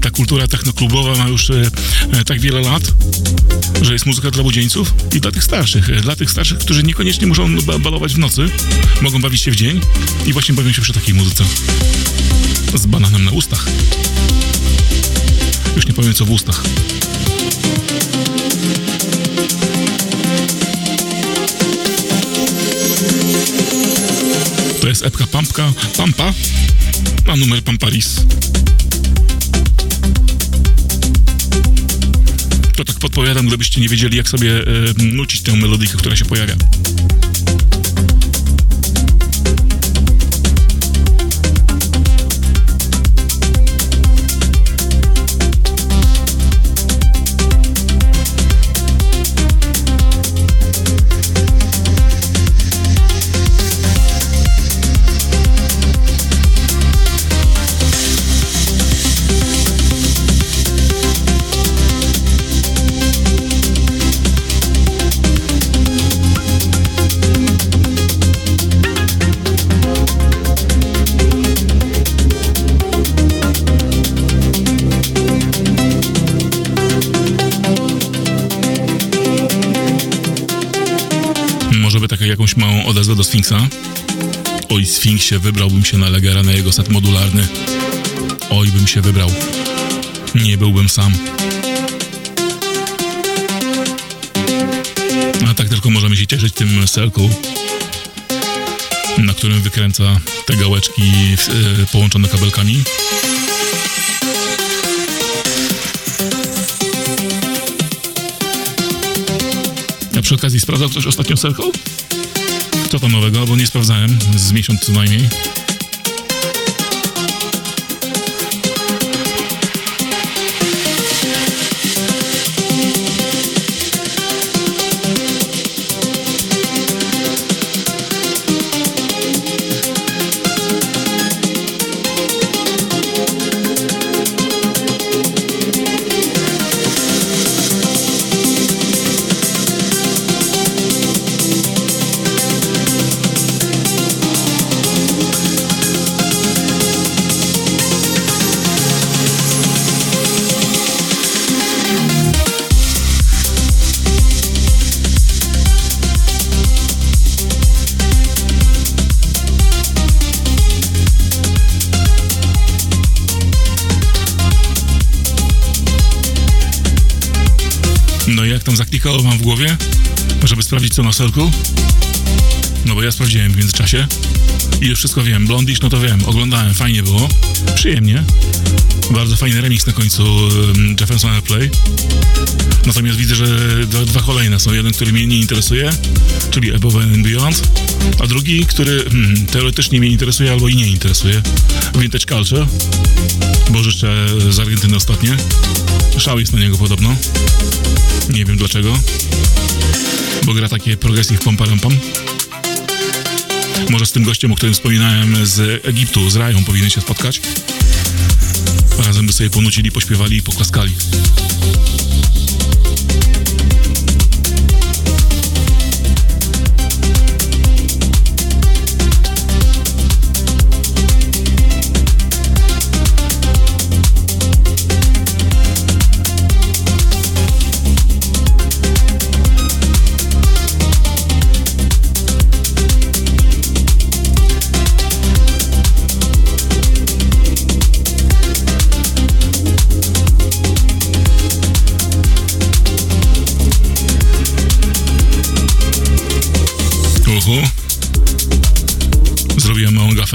ta kultura technoklubowa ma już tak wiele lat, że jest muzyka dla młodzieńców i dla tych starszych. Dla tych starszych, którzy niekoniecznie muszą ba- balować w nocy, mogą bawić się w dzień i właśnie bawią się przy takiej muzyce. Z bananem na ustach. Już nie powiem co w ustach. To jest epka Pampka, Pampa, a numer Pamparis. To tak podpowiadam, gdybyście nie wiedzieli, jak sobie e, nucić tę melodikę, która się pojawia. Jakąś małą odezwę do Sfinksa? Oj, Sfinksie, wybrałbym się na Legera, na jego set modularny. Oj, bym się wybrał. Nie byłbym sam. tylko możemy się cieszyć tym Circle, na którym wykręca te gałeczki e, połączone kabelkami. A przy okazji sprawdzał ktoś ostatnio Circle? Co tam nowego? Bo nie sprawdzałem, z miesiąc co najmniej. Tam zaklikało wam w głowie, żeby sprawdzić co na Circle? No bo ja sprawdziłem w międzyczasie i już wszystko wiem. Blondish, no to wiem, oglądałem, fajnie było, przyjemnie. Bardzo fajny remix na końcu Jefferson Airplay. Natomiast widzę, że dwa, dwa kolejne są. Jeden, który mnie nie interesuje, czyli Above and Beyond, a drugi, który hmm, teoretycznie mnie interesuje albo i nie interesuje. Vintage Culture, bo życzę z Argentyny ostatnie. Szał jest na niego podobno. Nie wiem dlaczego. Bo gra takie progressive pom pam pam. Może z tym gościem, o którym wspominałem z Egiptu, z Rają powinien się spotkać. Razem by sobie ponucili, pośpiewali i poklaskali.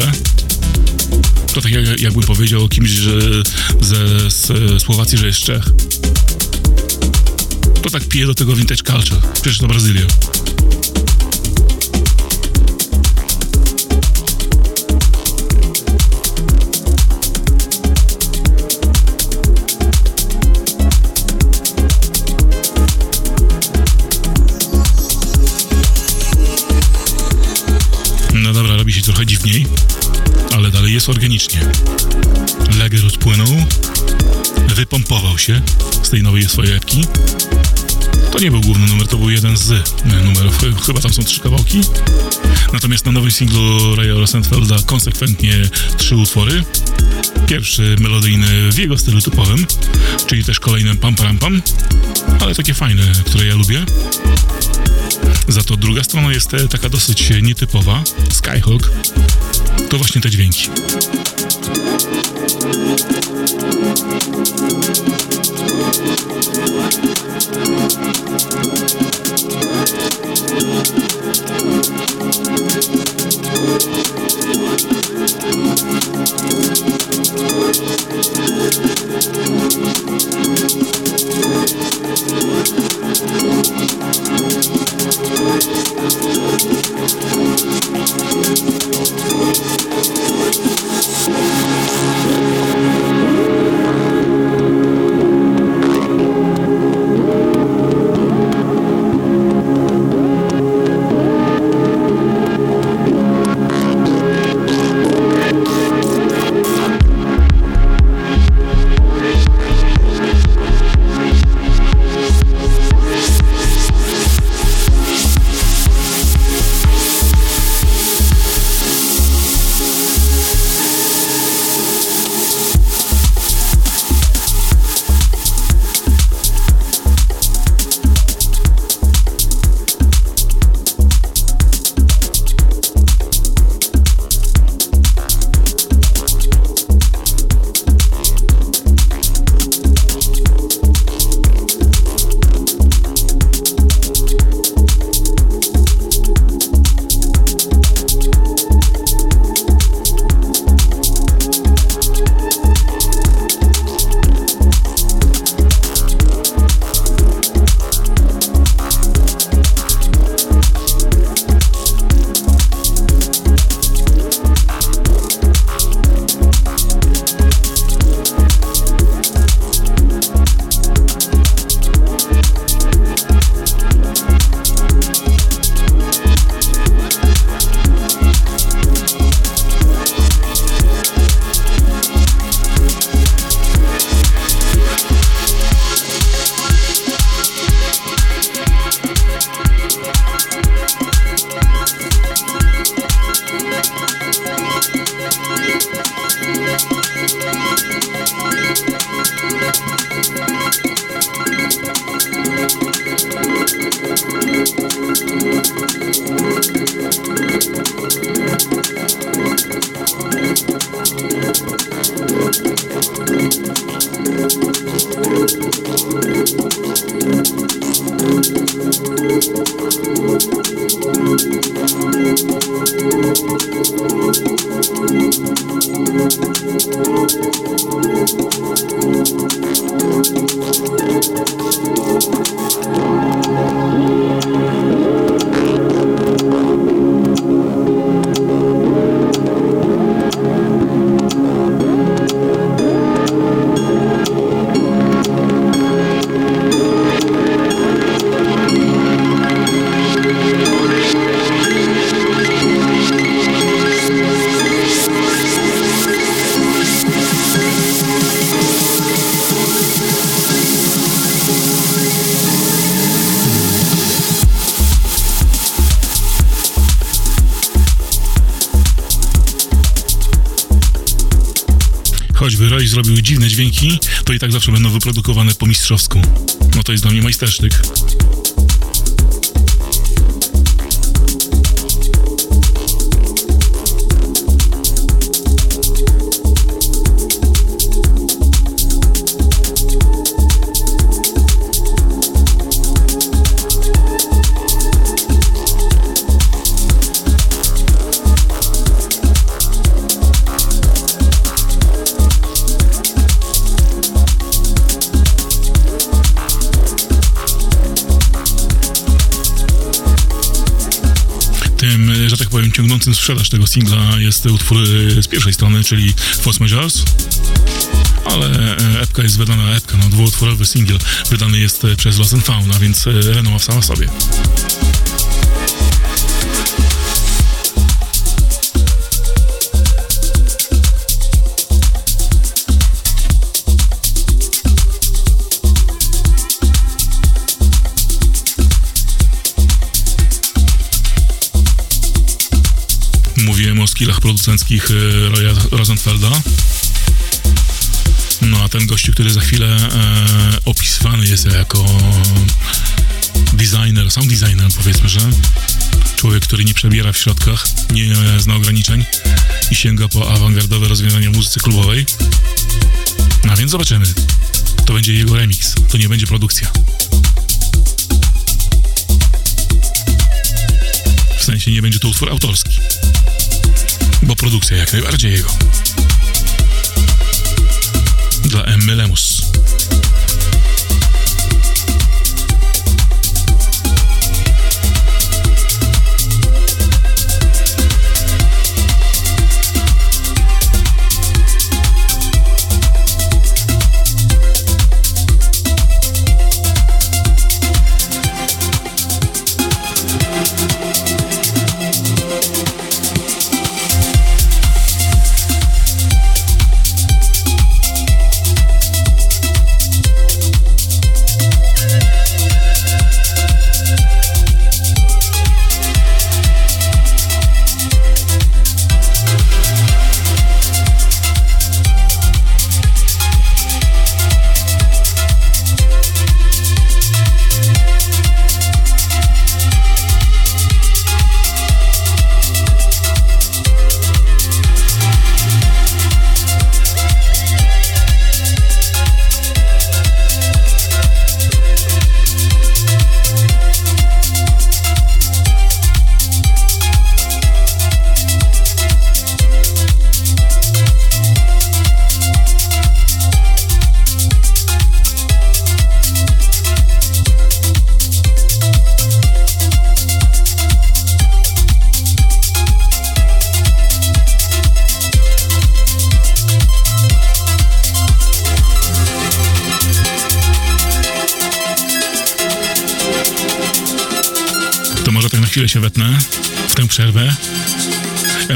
Gafę. To tak jak, jakbym powiedział kimś, że ze, Słowacji, że jest Czech. To tak pije do tego vintage culture. Przecież to Brazylia. Jest organicznie. Lager odpłynął, wypompował się z tej nowej swojej epki. To nie był główny numer, to był jeden z e, numerów. Ch- Chyba tam są trzy kawałki. Natomiast na nowym singlu Raya Rosenfelda konsekwentnie trzy utwory. Pierwszy melodyjny w jego stylu typowym, czyli też kolejnym pam pam pam, ale takie fajne, które ja lubię. Za to druga strona jest e, taka dosyć nietypowa. Skyhawk. To właśnie te dźwięki. Thank sprzedaż tego singla jest utwór e, z pierwszej strony, czyli Force Majeures. Ale e, epka jest wydana, epka, no dwuutworowy singiel, wydany jest e, przez Lost and Found, a więc e, sama w sobie. Producenckich e, Roya Rosenfelda. No a ten gościu, który za chwilę e, opisywany jest jako designer, sound designer powiedzmy, że człowiek, który nie przebiera w środkach, nie zna ograniczeń i sięga po awangardowe rozwiązania w muzyce klubowej. No więc zobaczymy. To będzie jego remix, to nie będzie produkcja. W sensie nie będzie to utwór autorski bo produkcja jak najbardziej jego. Dla Emmy Lemus. Przerwę.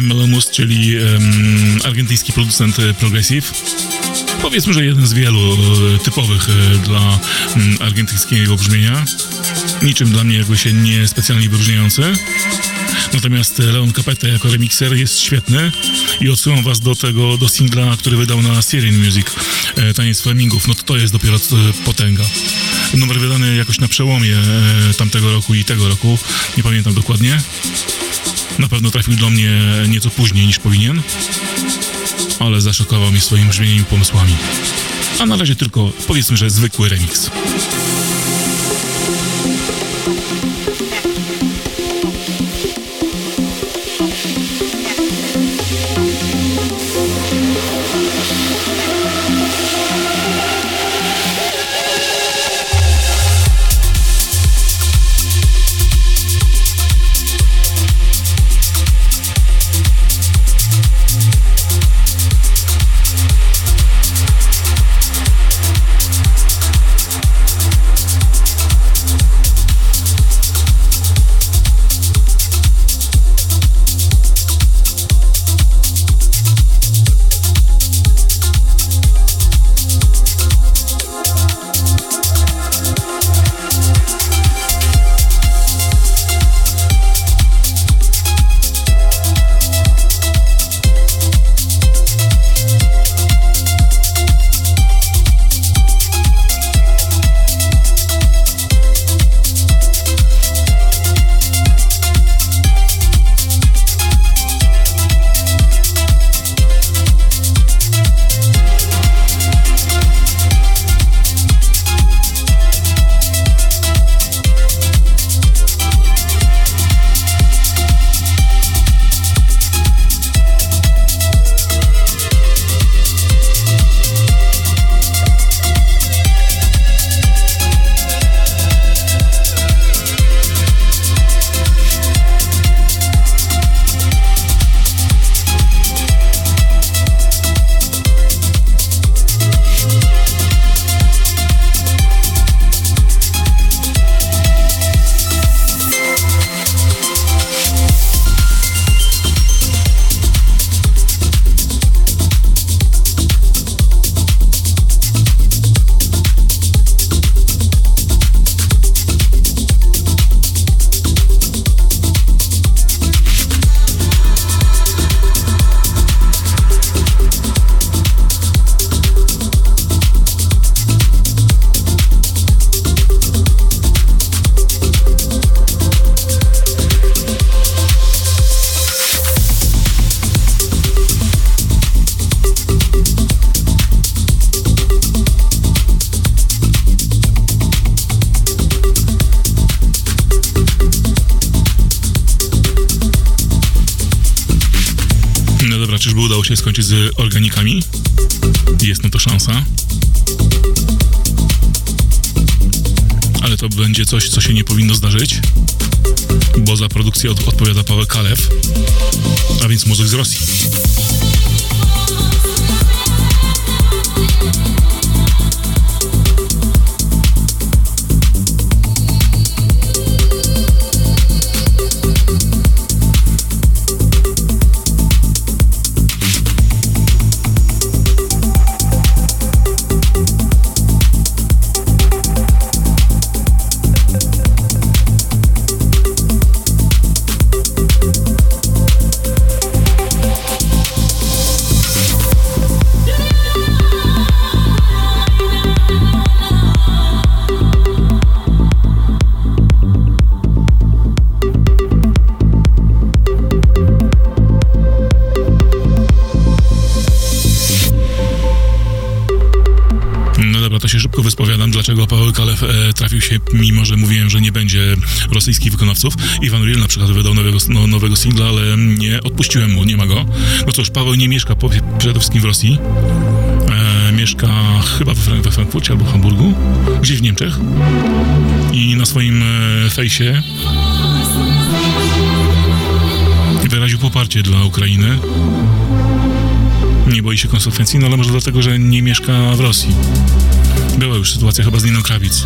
MLMUS, czyli em, argentyński producent e, Progressive. Powiedzmy, że jeden z wielu e, typowych e, dla argentyńskiego brzmienia. Niczym dla mnie jakby się nie specjalnie wyróżniający. Natomiast Leon Capete jako remixer jest świetny i odsyłam was do tego, do singla, który wydał na Syrian Music, Taniec Flamingów. No to to jest dopiero potęga. Numer wydany jakoś na przełomie tamtego roku i tego roku, nie pamiętam dokładnie. Na pewno trafił do mnie nieco później niż powinien, ale zaszokował mnie swoim brzmieniem i pomysłami. a na razie tylko powiedzmy, że zwykły remix. Się skończyć z organikami? Jest na to szansa. Ale to będzie coś, co się nie powinno zdarzyć, bo za produkcję od, odpowiada Paweł Kalew, a więc muzyk z Rosji. Trafił się, mimo że mówiłem, że nie będzie rosyjskich wykonawców. Iwan Riel na przykład wydał nowego, no, nowego singla, ale nie odpuściłem mu, nie ma go. No cóż, Paweł nie mieszka po, przede wszystkim w Rosji. E, mieszka chyba we, we Frankfurcie albo Hamburgu, gdzieś w Niemczech. I na swoim e, fejsie wyraził poparcie dla Ukrainy. Nie boi się konsekwencji, no ale może dlatego, że nie mieszka w Rosji. Była już sytuacja chyba z Niną Krawic,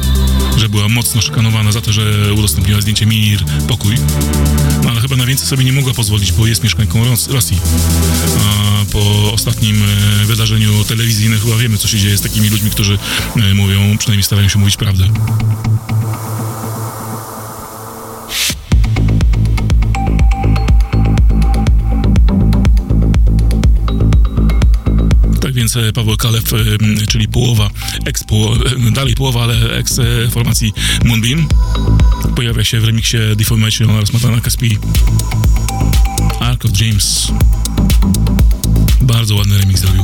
że była mocno szykanowana za to, że udostępniła zdjęcie Mir Pokój. No ale chyba na więcej sobie nie mogła pozwolić, bo jest mieszkanką Ros- Rosji. A po ostatnim e, wydarzeniu telewizyjnym chyba wiemy, co się dzieje z takimi ludźmi, którzy e, mówią, przynajmniej starają się mówić prawdę. Paweł Kalew, m, czyli połowa, ex -poło, dalej połowa, ale ex e, formacji Moonbeam, pojawia się w remiksie Deformation oraz Matana Caspi. Ark of James. Bardzo ładny remix zrobił.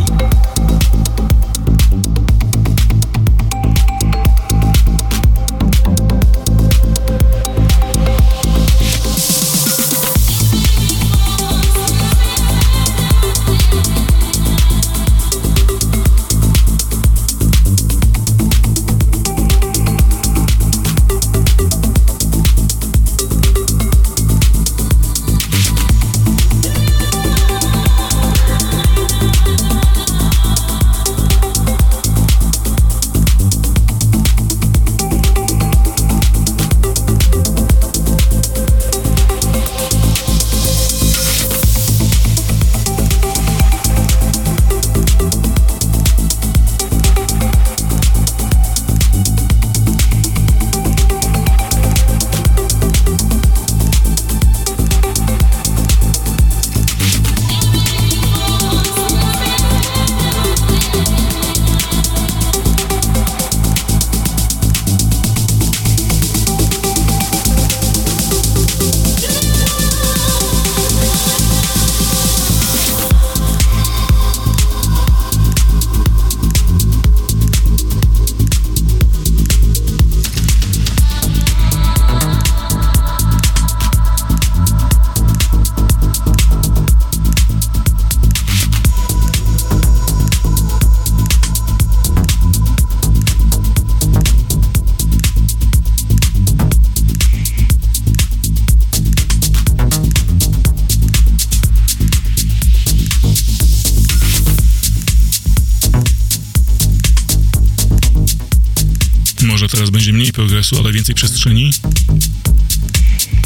Ale więcej przestrzeni.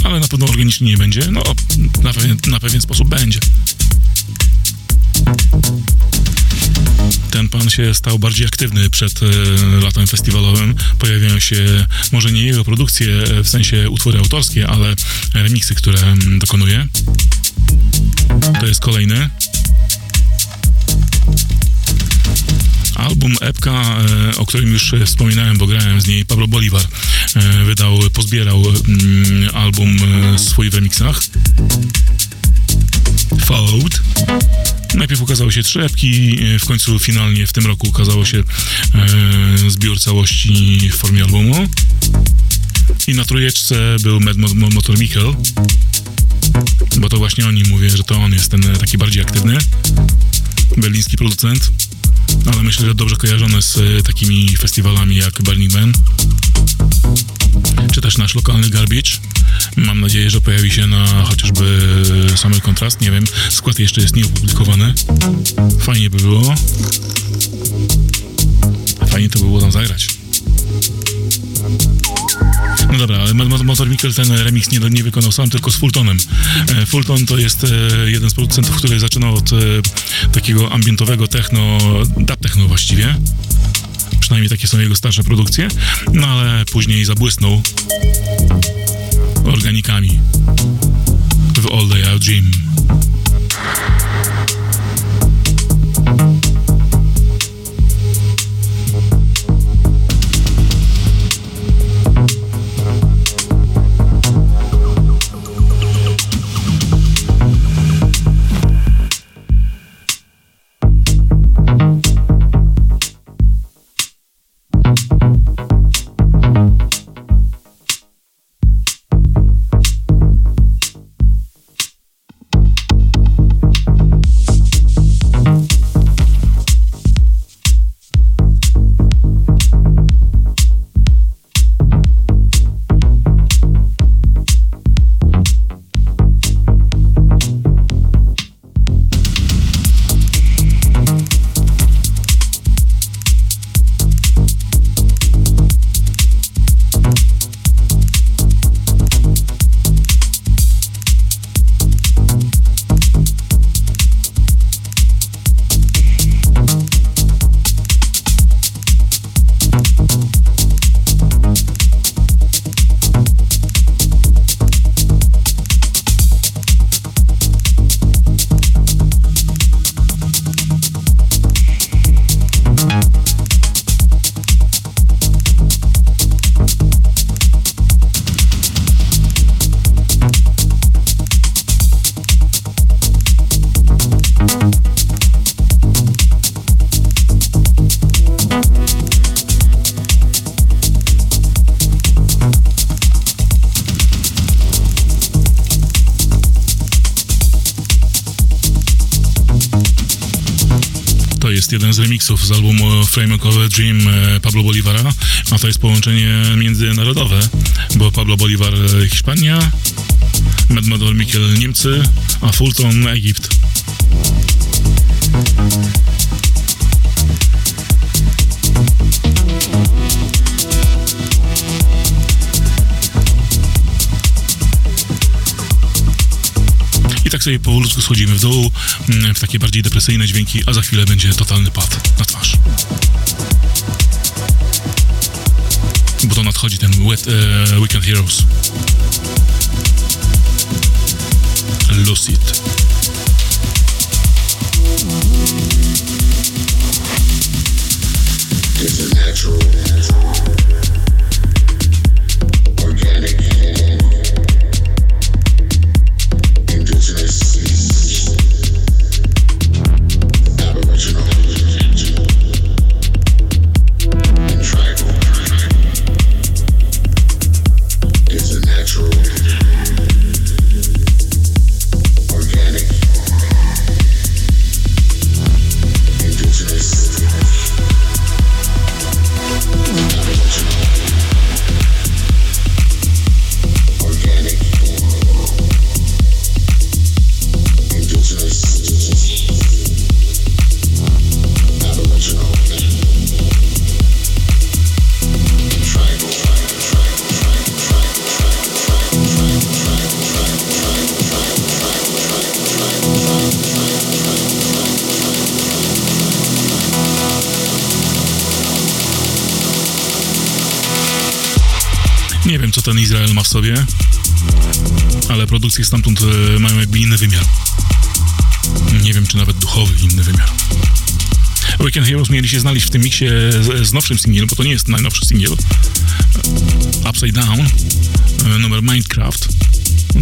Ale na pewno organicznie nie będzie. No, na pewien, na pewien sposób będzie. Ten pan się stał bardziej aktywny przed e, latem festiwalowym. Pojawiają się może nie jego produkcje, e, w sensie utwory autorskie, ale remiksy, które mm, dokonuje. To jest kolejny. Album epka, e, o którym już wspominałem, bo grałem z niej, Pablo Bolivar e, wydał, pozbierał mm, album e, swój w remixach. Fold. Najpierw ukazały się trzy epki, w końcu finalnie w tym roku ukazało się zbiór całości w formie albumu. I na trójeczce był Mad Motor Mikkel, bo to właśnie o nim mówię, że to on jest ten taki bardziej aktywny, berliński producent ale myślę, że dobrze kojarzone z e, takimi festiwalami jak Burning Man, czy też nasz lokalny Garbage. Mam nadzieję, że pojawi się na chociażby Summer Kontrast, nie wiem, skład jeszcze jest nieopublikowany. Fajnie by było. Motor Mikkel ten remix nie, nie wykonał sam, tylko z Fultonem. E, Fulton to jest e, jeden z producentów, który zaczynał od e, takiego ambientowego techno, dub techno właściwie. Przynajmniej takie są jego starsze produkcje. No ale później zabłysnął organikami w All Day Out Dream. Remixów z albumu Framework of Dream e, Pablo Bolivara, a to jest połączenie międzynarodowe, bo Pablo Bolivar e, Hiszpania, Mad Model Mikkel Niemcy, a Fulton Egipt. Tak sobie powolutku schodzimy w dół, mm, w takie bardziej depresyjne dźwięki, a za chwilę będzie totalny pad na twarz. Bo to nadchodzi ten wet, e, Weekend Heroes. Lucid. It's a natural. Produkcje stamtąd e, mają jakby inny wymiar. Nie wiem, czy nawet duchowy inny wymiar. Weekend Heroes mieli się znaleźć w tym miksie z, z nowszym singlem, bo to nie jest najnowszy singiel. Upside Down, e, numer Minecraft.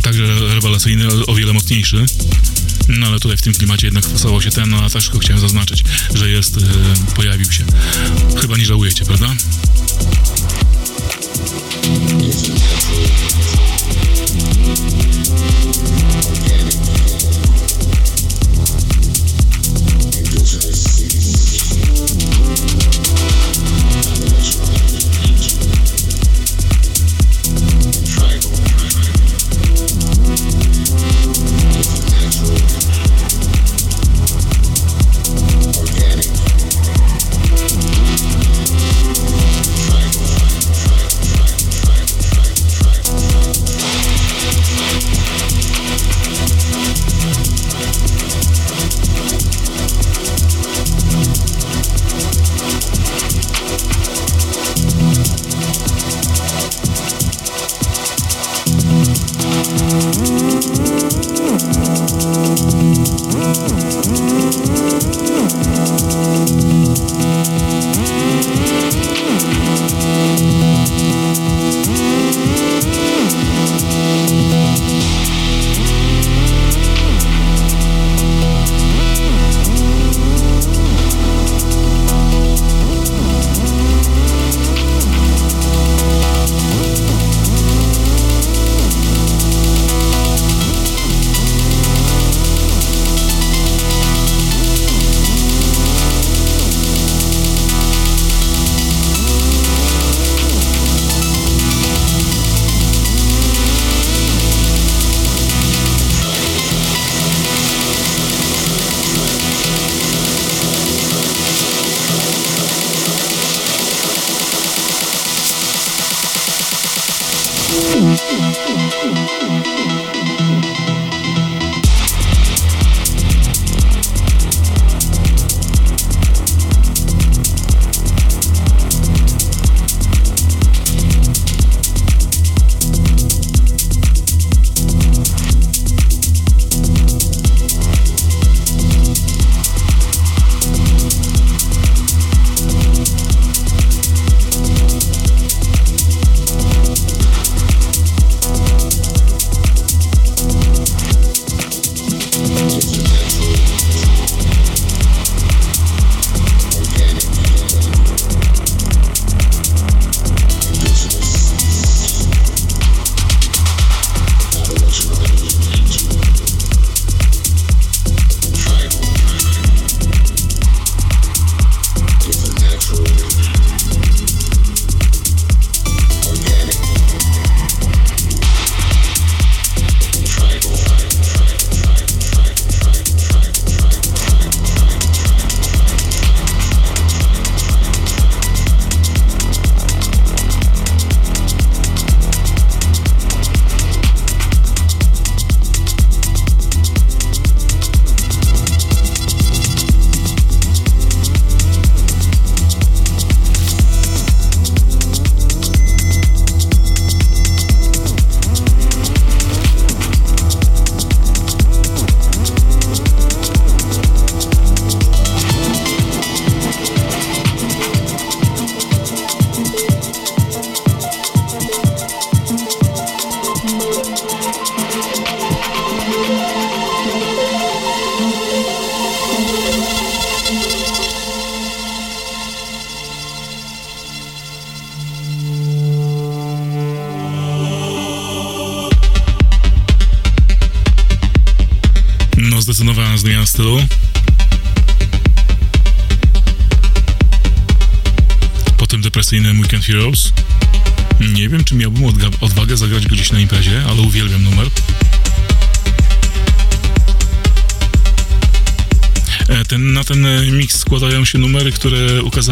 Także rewelacyjny, o- wiele mocniejszy. No ale tutaj w tym klimacie jednak wpasował się ten, no a też tylko chciałem zaznaczyć, że jest, e, pojawił się. Chyba nie żałujecie, prawda?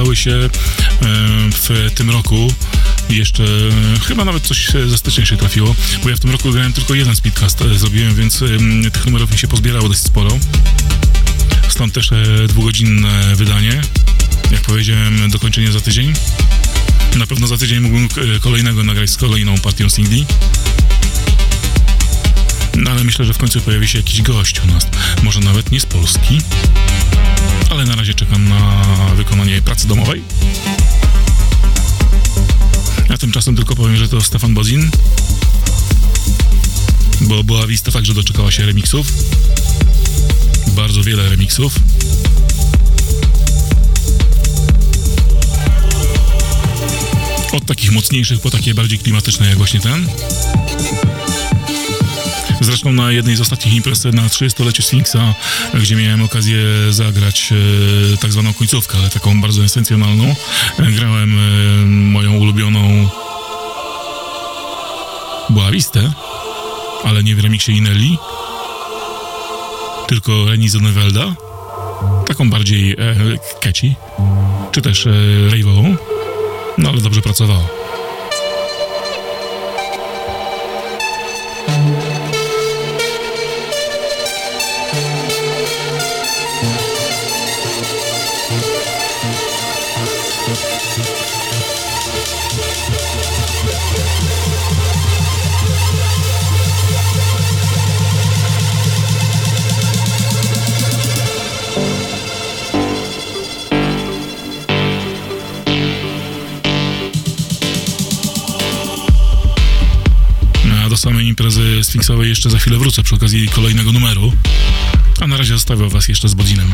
Ukazały się e, w tym roku. Jeszcze e, chyba nawet coś ze stycznia się trafiło, bo ja w tym roku grałem tylko jeden speedcast e, zrobiłem, więc tych numerów mi się pozbierało dość sporo. Stąd też dwugodzinne wydanie. Jak powiedziałem, dokończenie za tydzień. Na pewno za tydzień mógłbym kolejnego nagrać z kolejną partią singli. No ale myślę, że w końcu pojawi się jakiś gość u nas. Może nawet nie z Polski. Ale na razie czekam na wykonanie pracy domowej. A tymczasem tylko powiem, że to Stefan Bozin. Bo była Vista także doczekała się remixów. Bardzo wiele remixów. Od takich mocniejszych po takie bardziej klimatyczne jak właśnie ten. Zresztą na jednej z ostatnich imprez na 30-lecie Sphinxa, gdzie miałem okazję zagrać e, tak zwaną końcówkę, ale taką bardzo esencjonalną, grałem e, moją ulubioną Boavistę, ale nie w remiksie Inelli, tylko Reni Zonevelda, taką bardziej e, catchy, czy też e, rave'ową, no ale dobrze pracowała. Sfinksowej jeszcze za chwilę wrócę przy okazji kolejnego numeru. A na razie zostawiam was jeszcze z Bodzinem.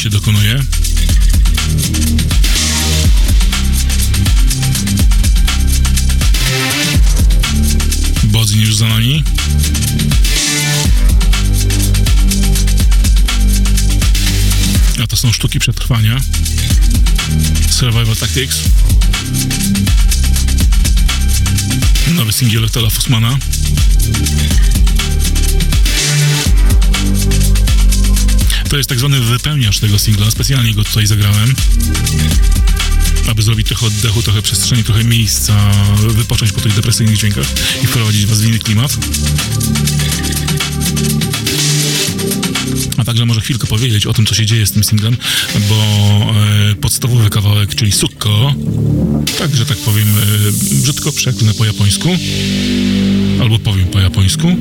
Się dokonuje. Bodzin już za nami. A to są sztuki przetrwania. Survival Tactics. Nowy singiel Tela Fussmana. To jest tak zwany wypełniacz tego singla. Specjalnie go tutaj zagrałem. Aby zrobić trochę oddechu, trochę przestrzeni, trochę miejsca, wypocząć po tych depresyjnych dźwiękach i wprowadzić was w inny klimat. A także może chwilkę powiedzieć o tym, co się dzieje z tym singlem, bo e, podstawowy kawałek, czyli Sukko, tak, że tak powiem, e, brzydko przeklnę po japońsku, albo powiem po japońsku,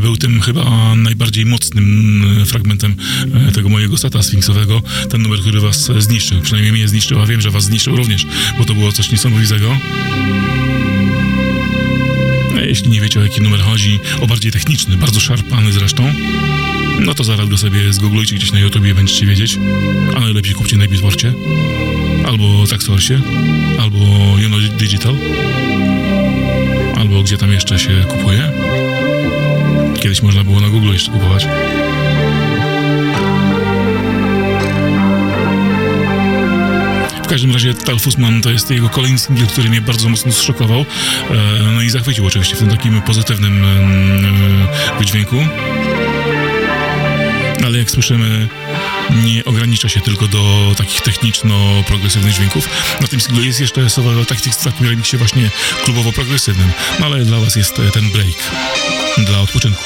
był tym chyba najbardziej mocnym e, fragmentem e, tego mojego seta sfinksowego. Ten numer, który was e, zniszczył, przynajmniej mnie zniszczył, a wiem, że was zniszczył również, bo to było coś niesamowitego. Jeśli nie wiecie o jaki numer chodzi, o bardziej techniczny, bardzo szarpany zresztą, no to zaraz go sobie zgooglujcie gdzieś na YouTubie i będziecie wiedzieć. A najlepiej kupcie na Beatporcie, albo Traxorsie, albo Juno Digital, albo gdzie tam jeszcze się kupuje. Kiedyś można było na Google jeszcze kupować. W każdym razie Tal Fussman to jest jego kolejny singiel, który mnie bardzo mocno zszokował. E, No i zachwycił oczywiście w tym takim pozytywnym wydźwięku. Ale jak słyszymy, nie ogranicza się tylko do takich techniczno-progresywnych dźwięków. Na tym singlu jest jeszcze Survival Tactics w takim remiksie właśnie klubowo-progresywnym. No ale dla was jest ten break dla odpoczynku.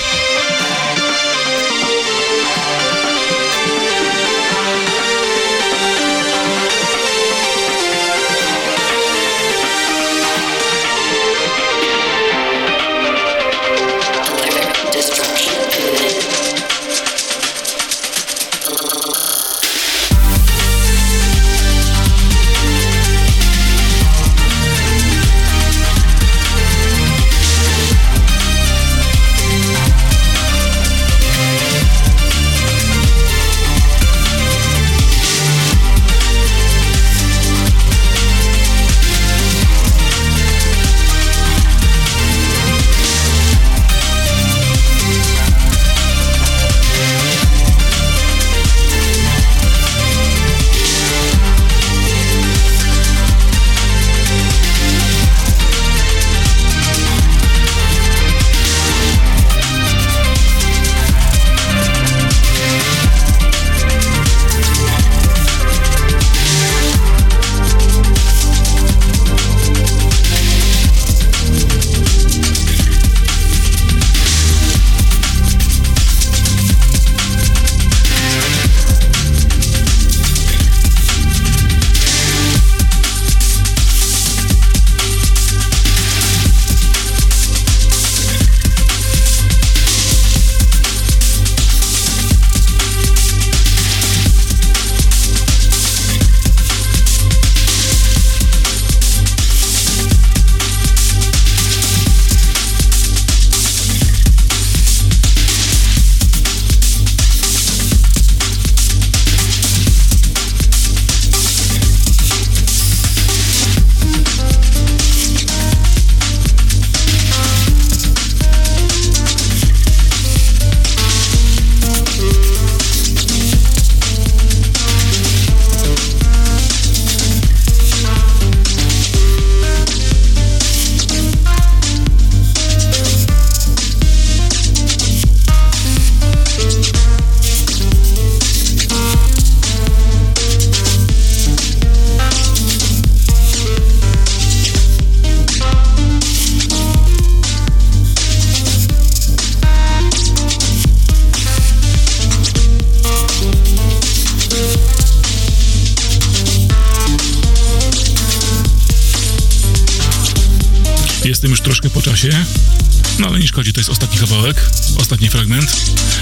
No ale nie szkodzi, to jest ostatni kawałek, ostatni fragment.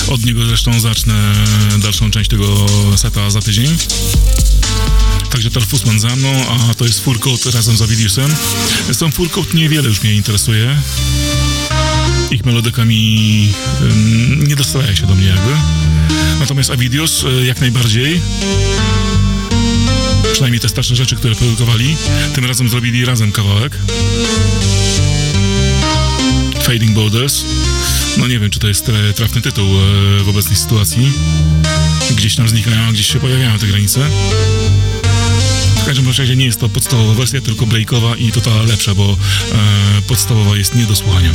Od niego zresztą zacznę dalszą część tego seta za tydzień. Także Tal Fussman za mną, a to jest Full Coat razem z Avidiusem. Z tą Full Coat niewiele już mnie interesuje. Ich melodykami nie dostaje się do mnie jakby. Natomiast Avidius y, jak najbardziej przynajmniej te starsze rzeczy, które produkowali, tym razem zrobili razem kawałek. Fading Borders. No nie wiem, czy to jest tra- trafny tytuł e, w obecnej sytuacji. Gdzieś tam znikają, gdzieś się pojawiają te granice. W każdym razie nie jest to podstawowa wersja, tylko breakowa i to ta lepsza, bo e, podstawowa jest nie do słuchania.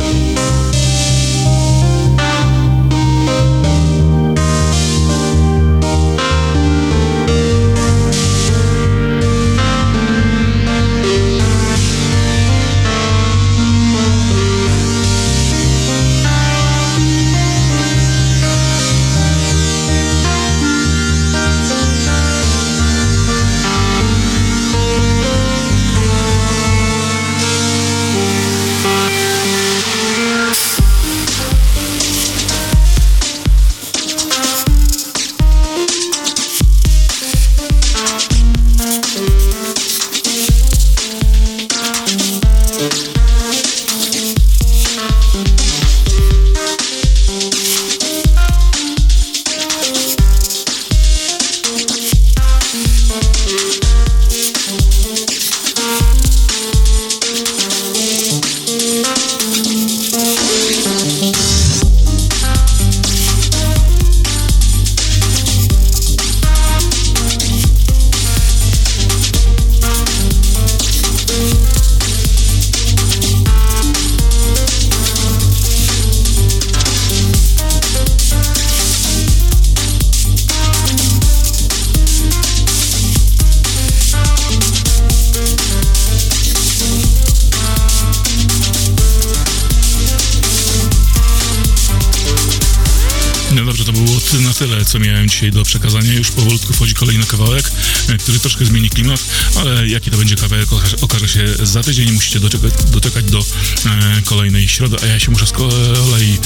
Dzisiaj do przekazania. Już powolutku wchodzi kolejny kawałek, e, który troszkę zmieni klimat, ale jaki to będzie kawałek okaże, się za tydzień. Musicie doczekać, doczekać do e, kolejnej środy, a ja się muszę z kolei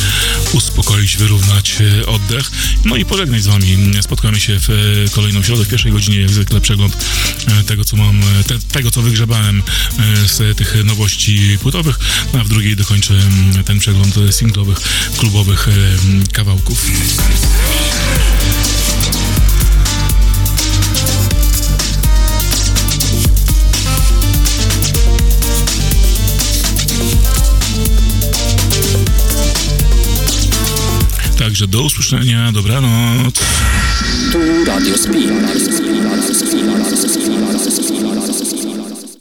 uspokoić, wyrównać e, oddech. No i pożegnać z wami. Spotkamy się w e, kolejną środę, w pierwszej godzinie, jak zwykle przegląd e, tego, co mam, e, te, tego, co wygrzebałem e, z tych nowości płytowych, a w drugiej dokończę ten przegląd e, singlowych, klubowych e, kawałków. Także do usłyszenia, dobranoc. Tu Radio Spin.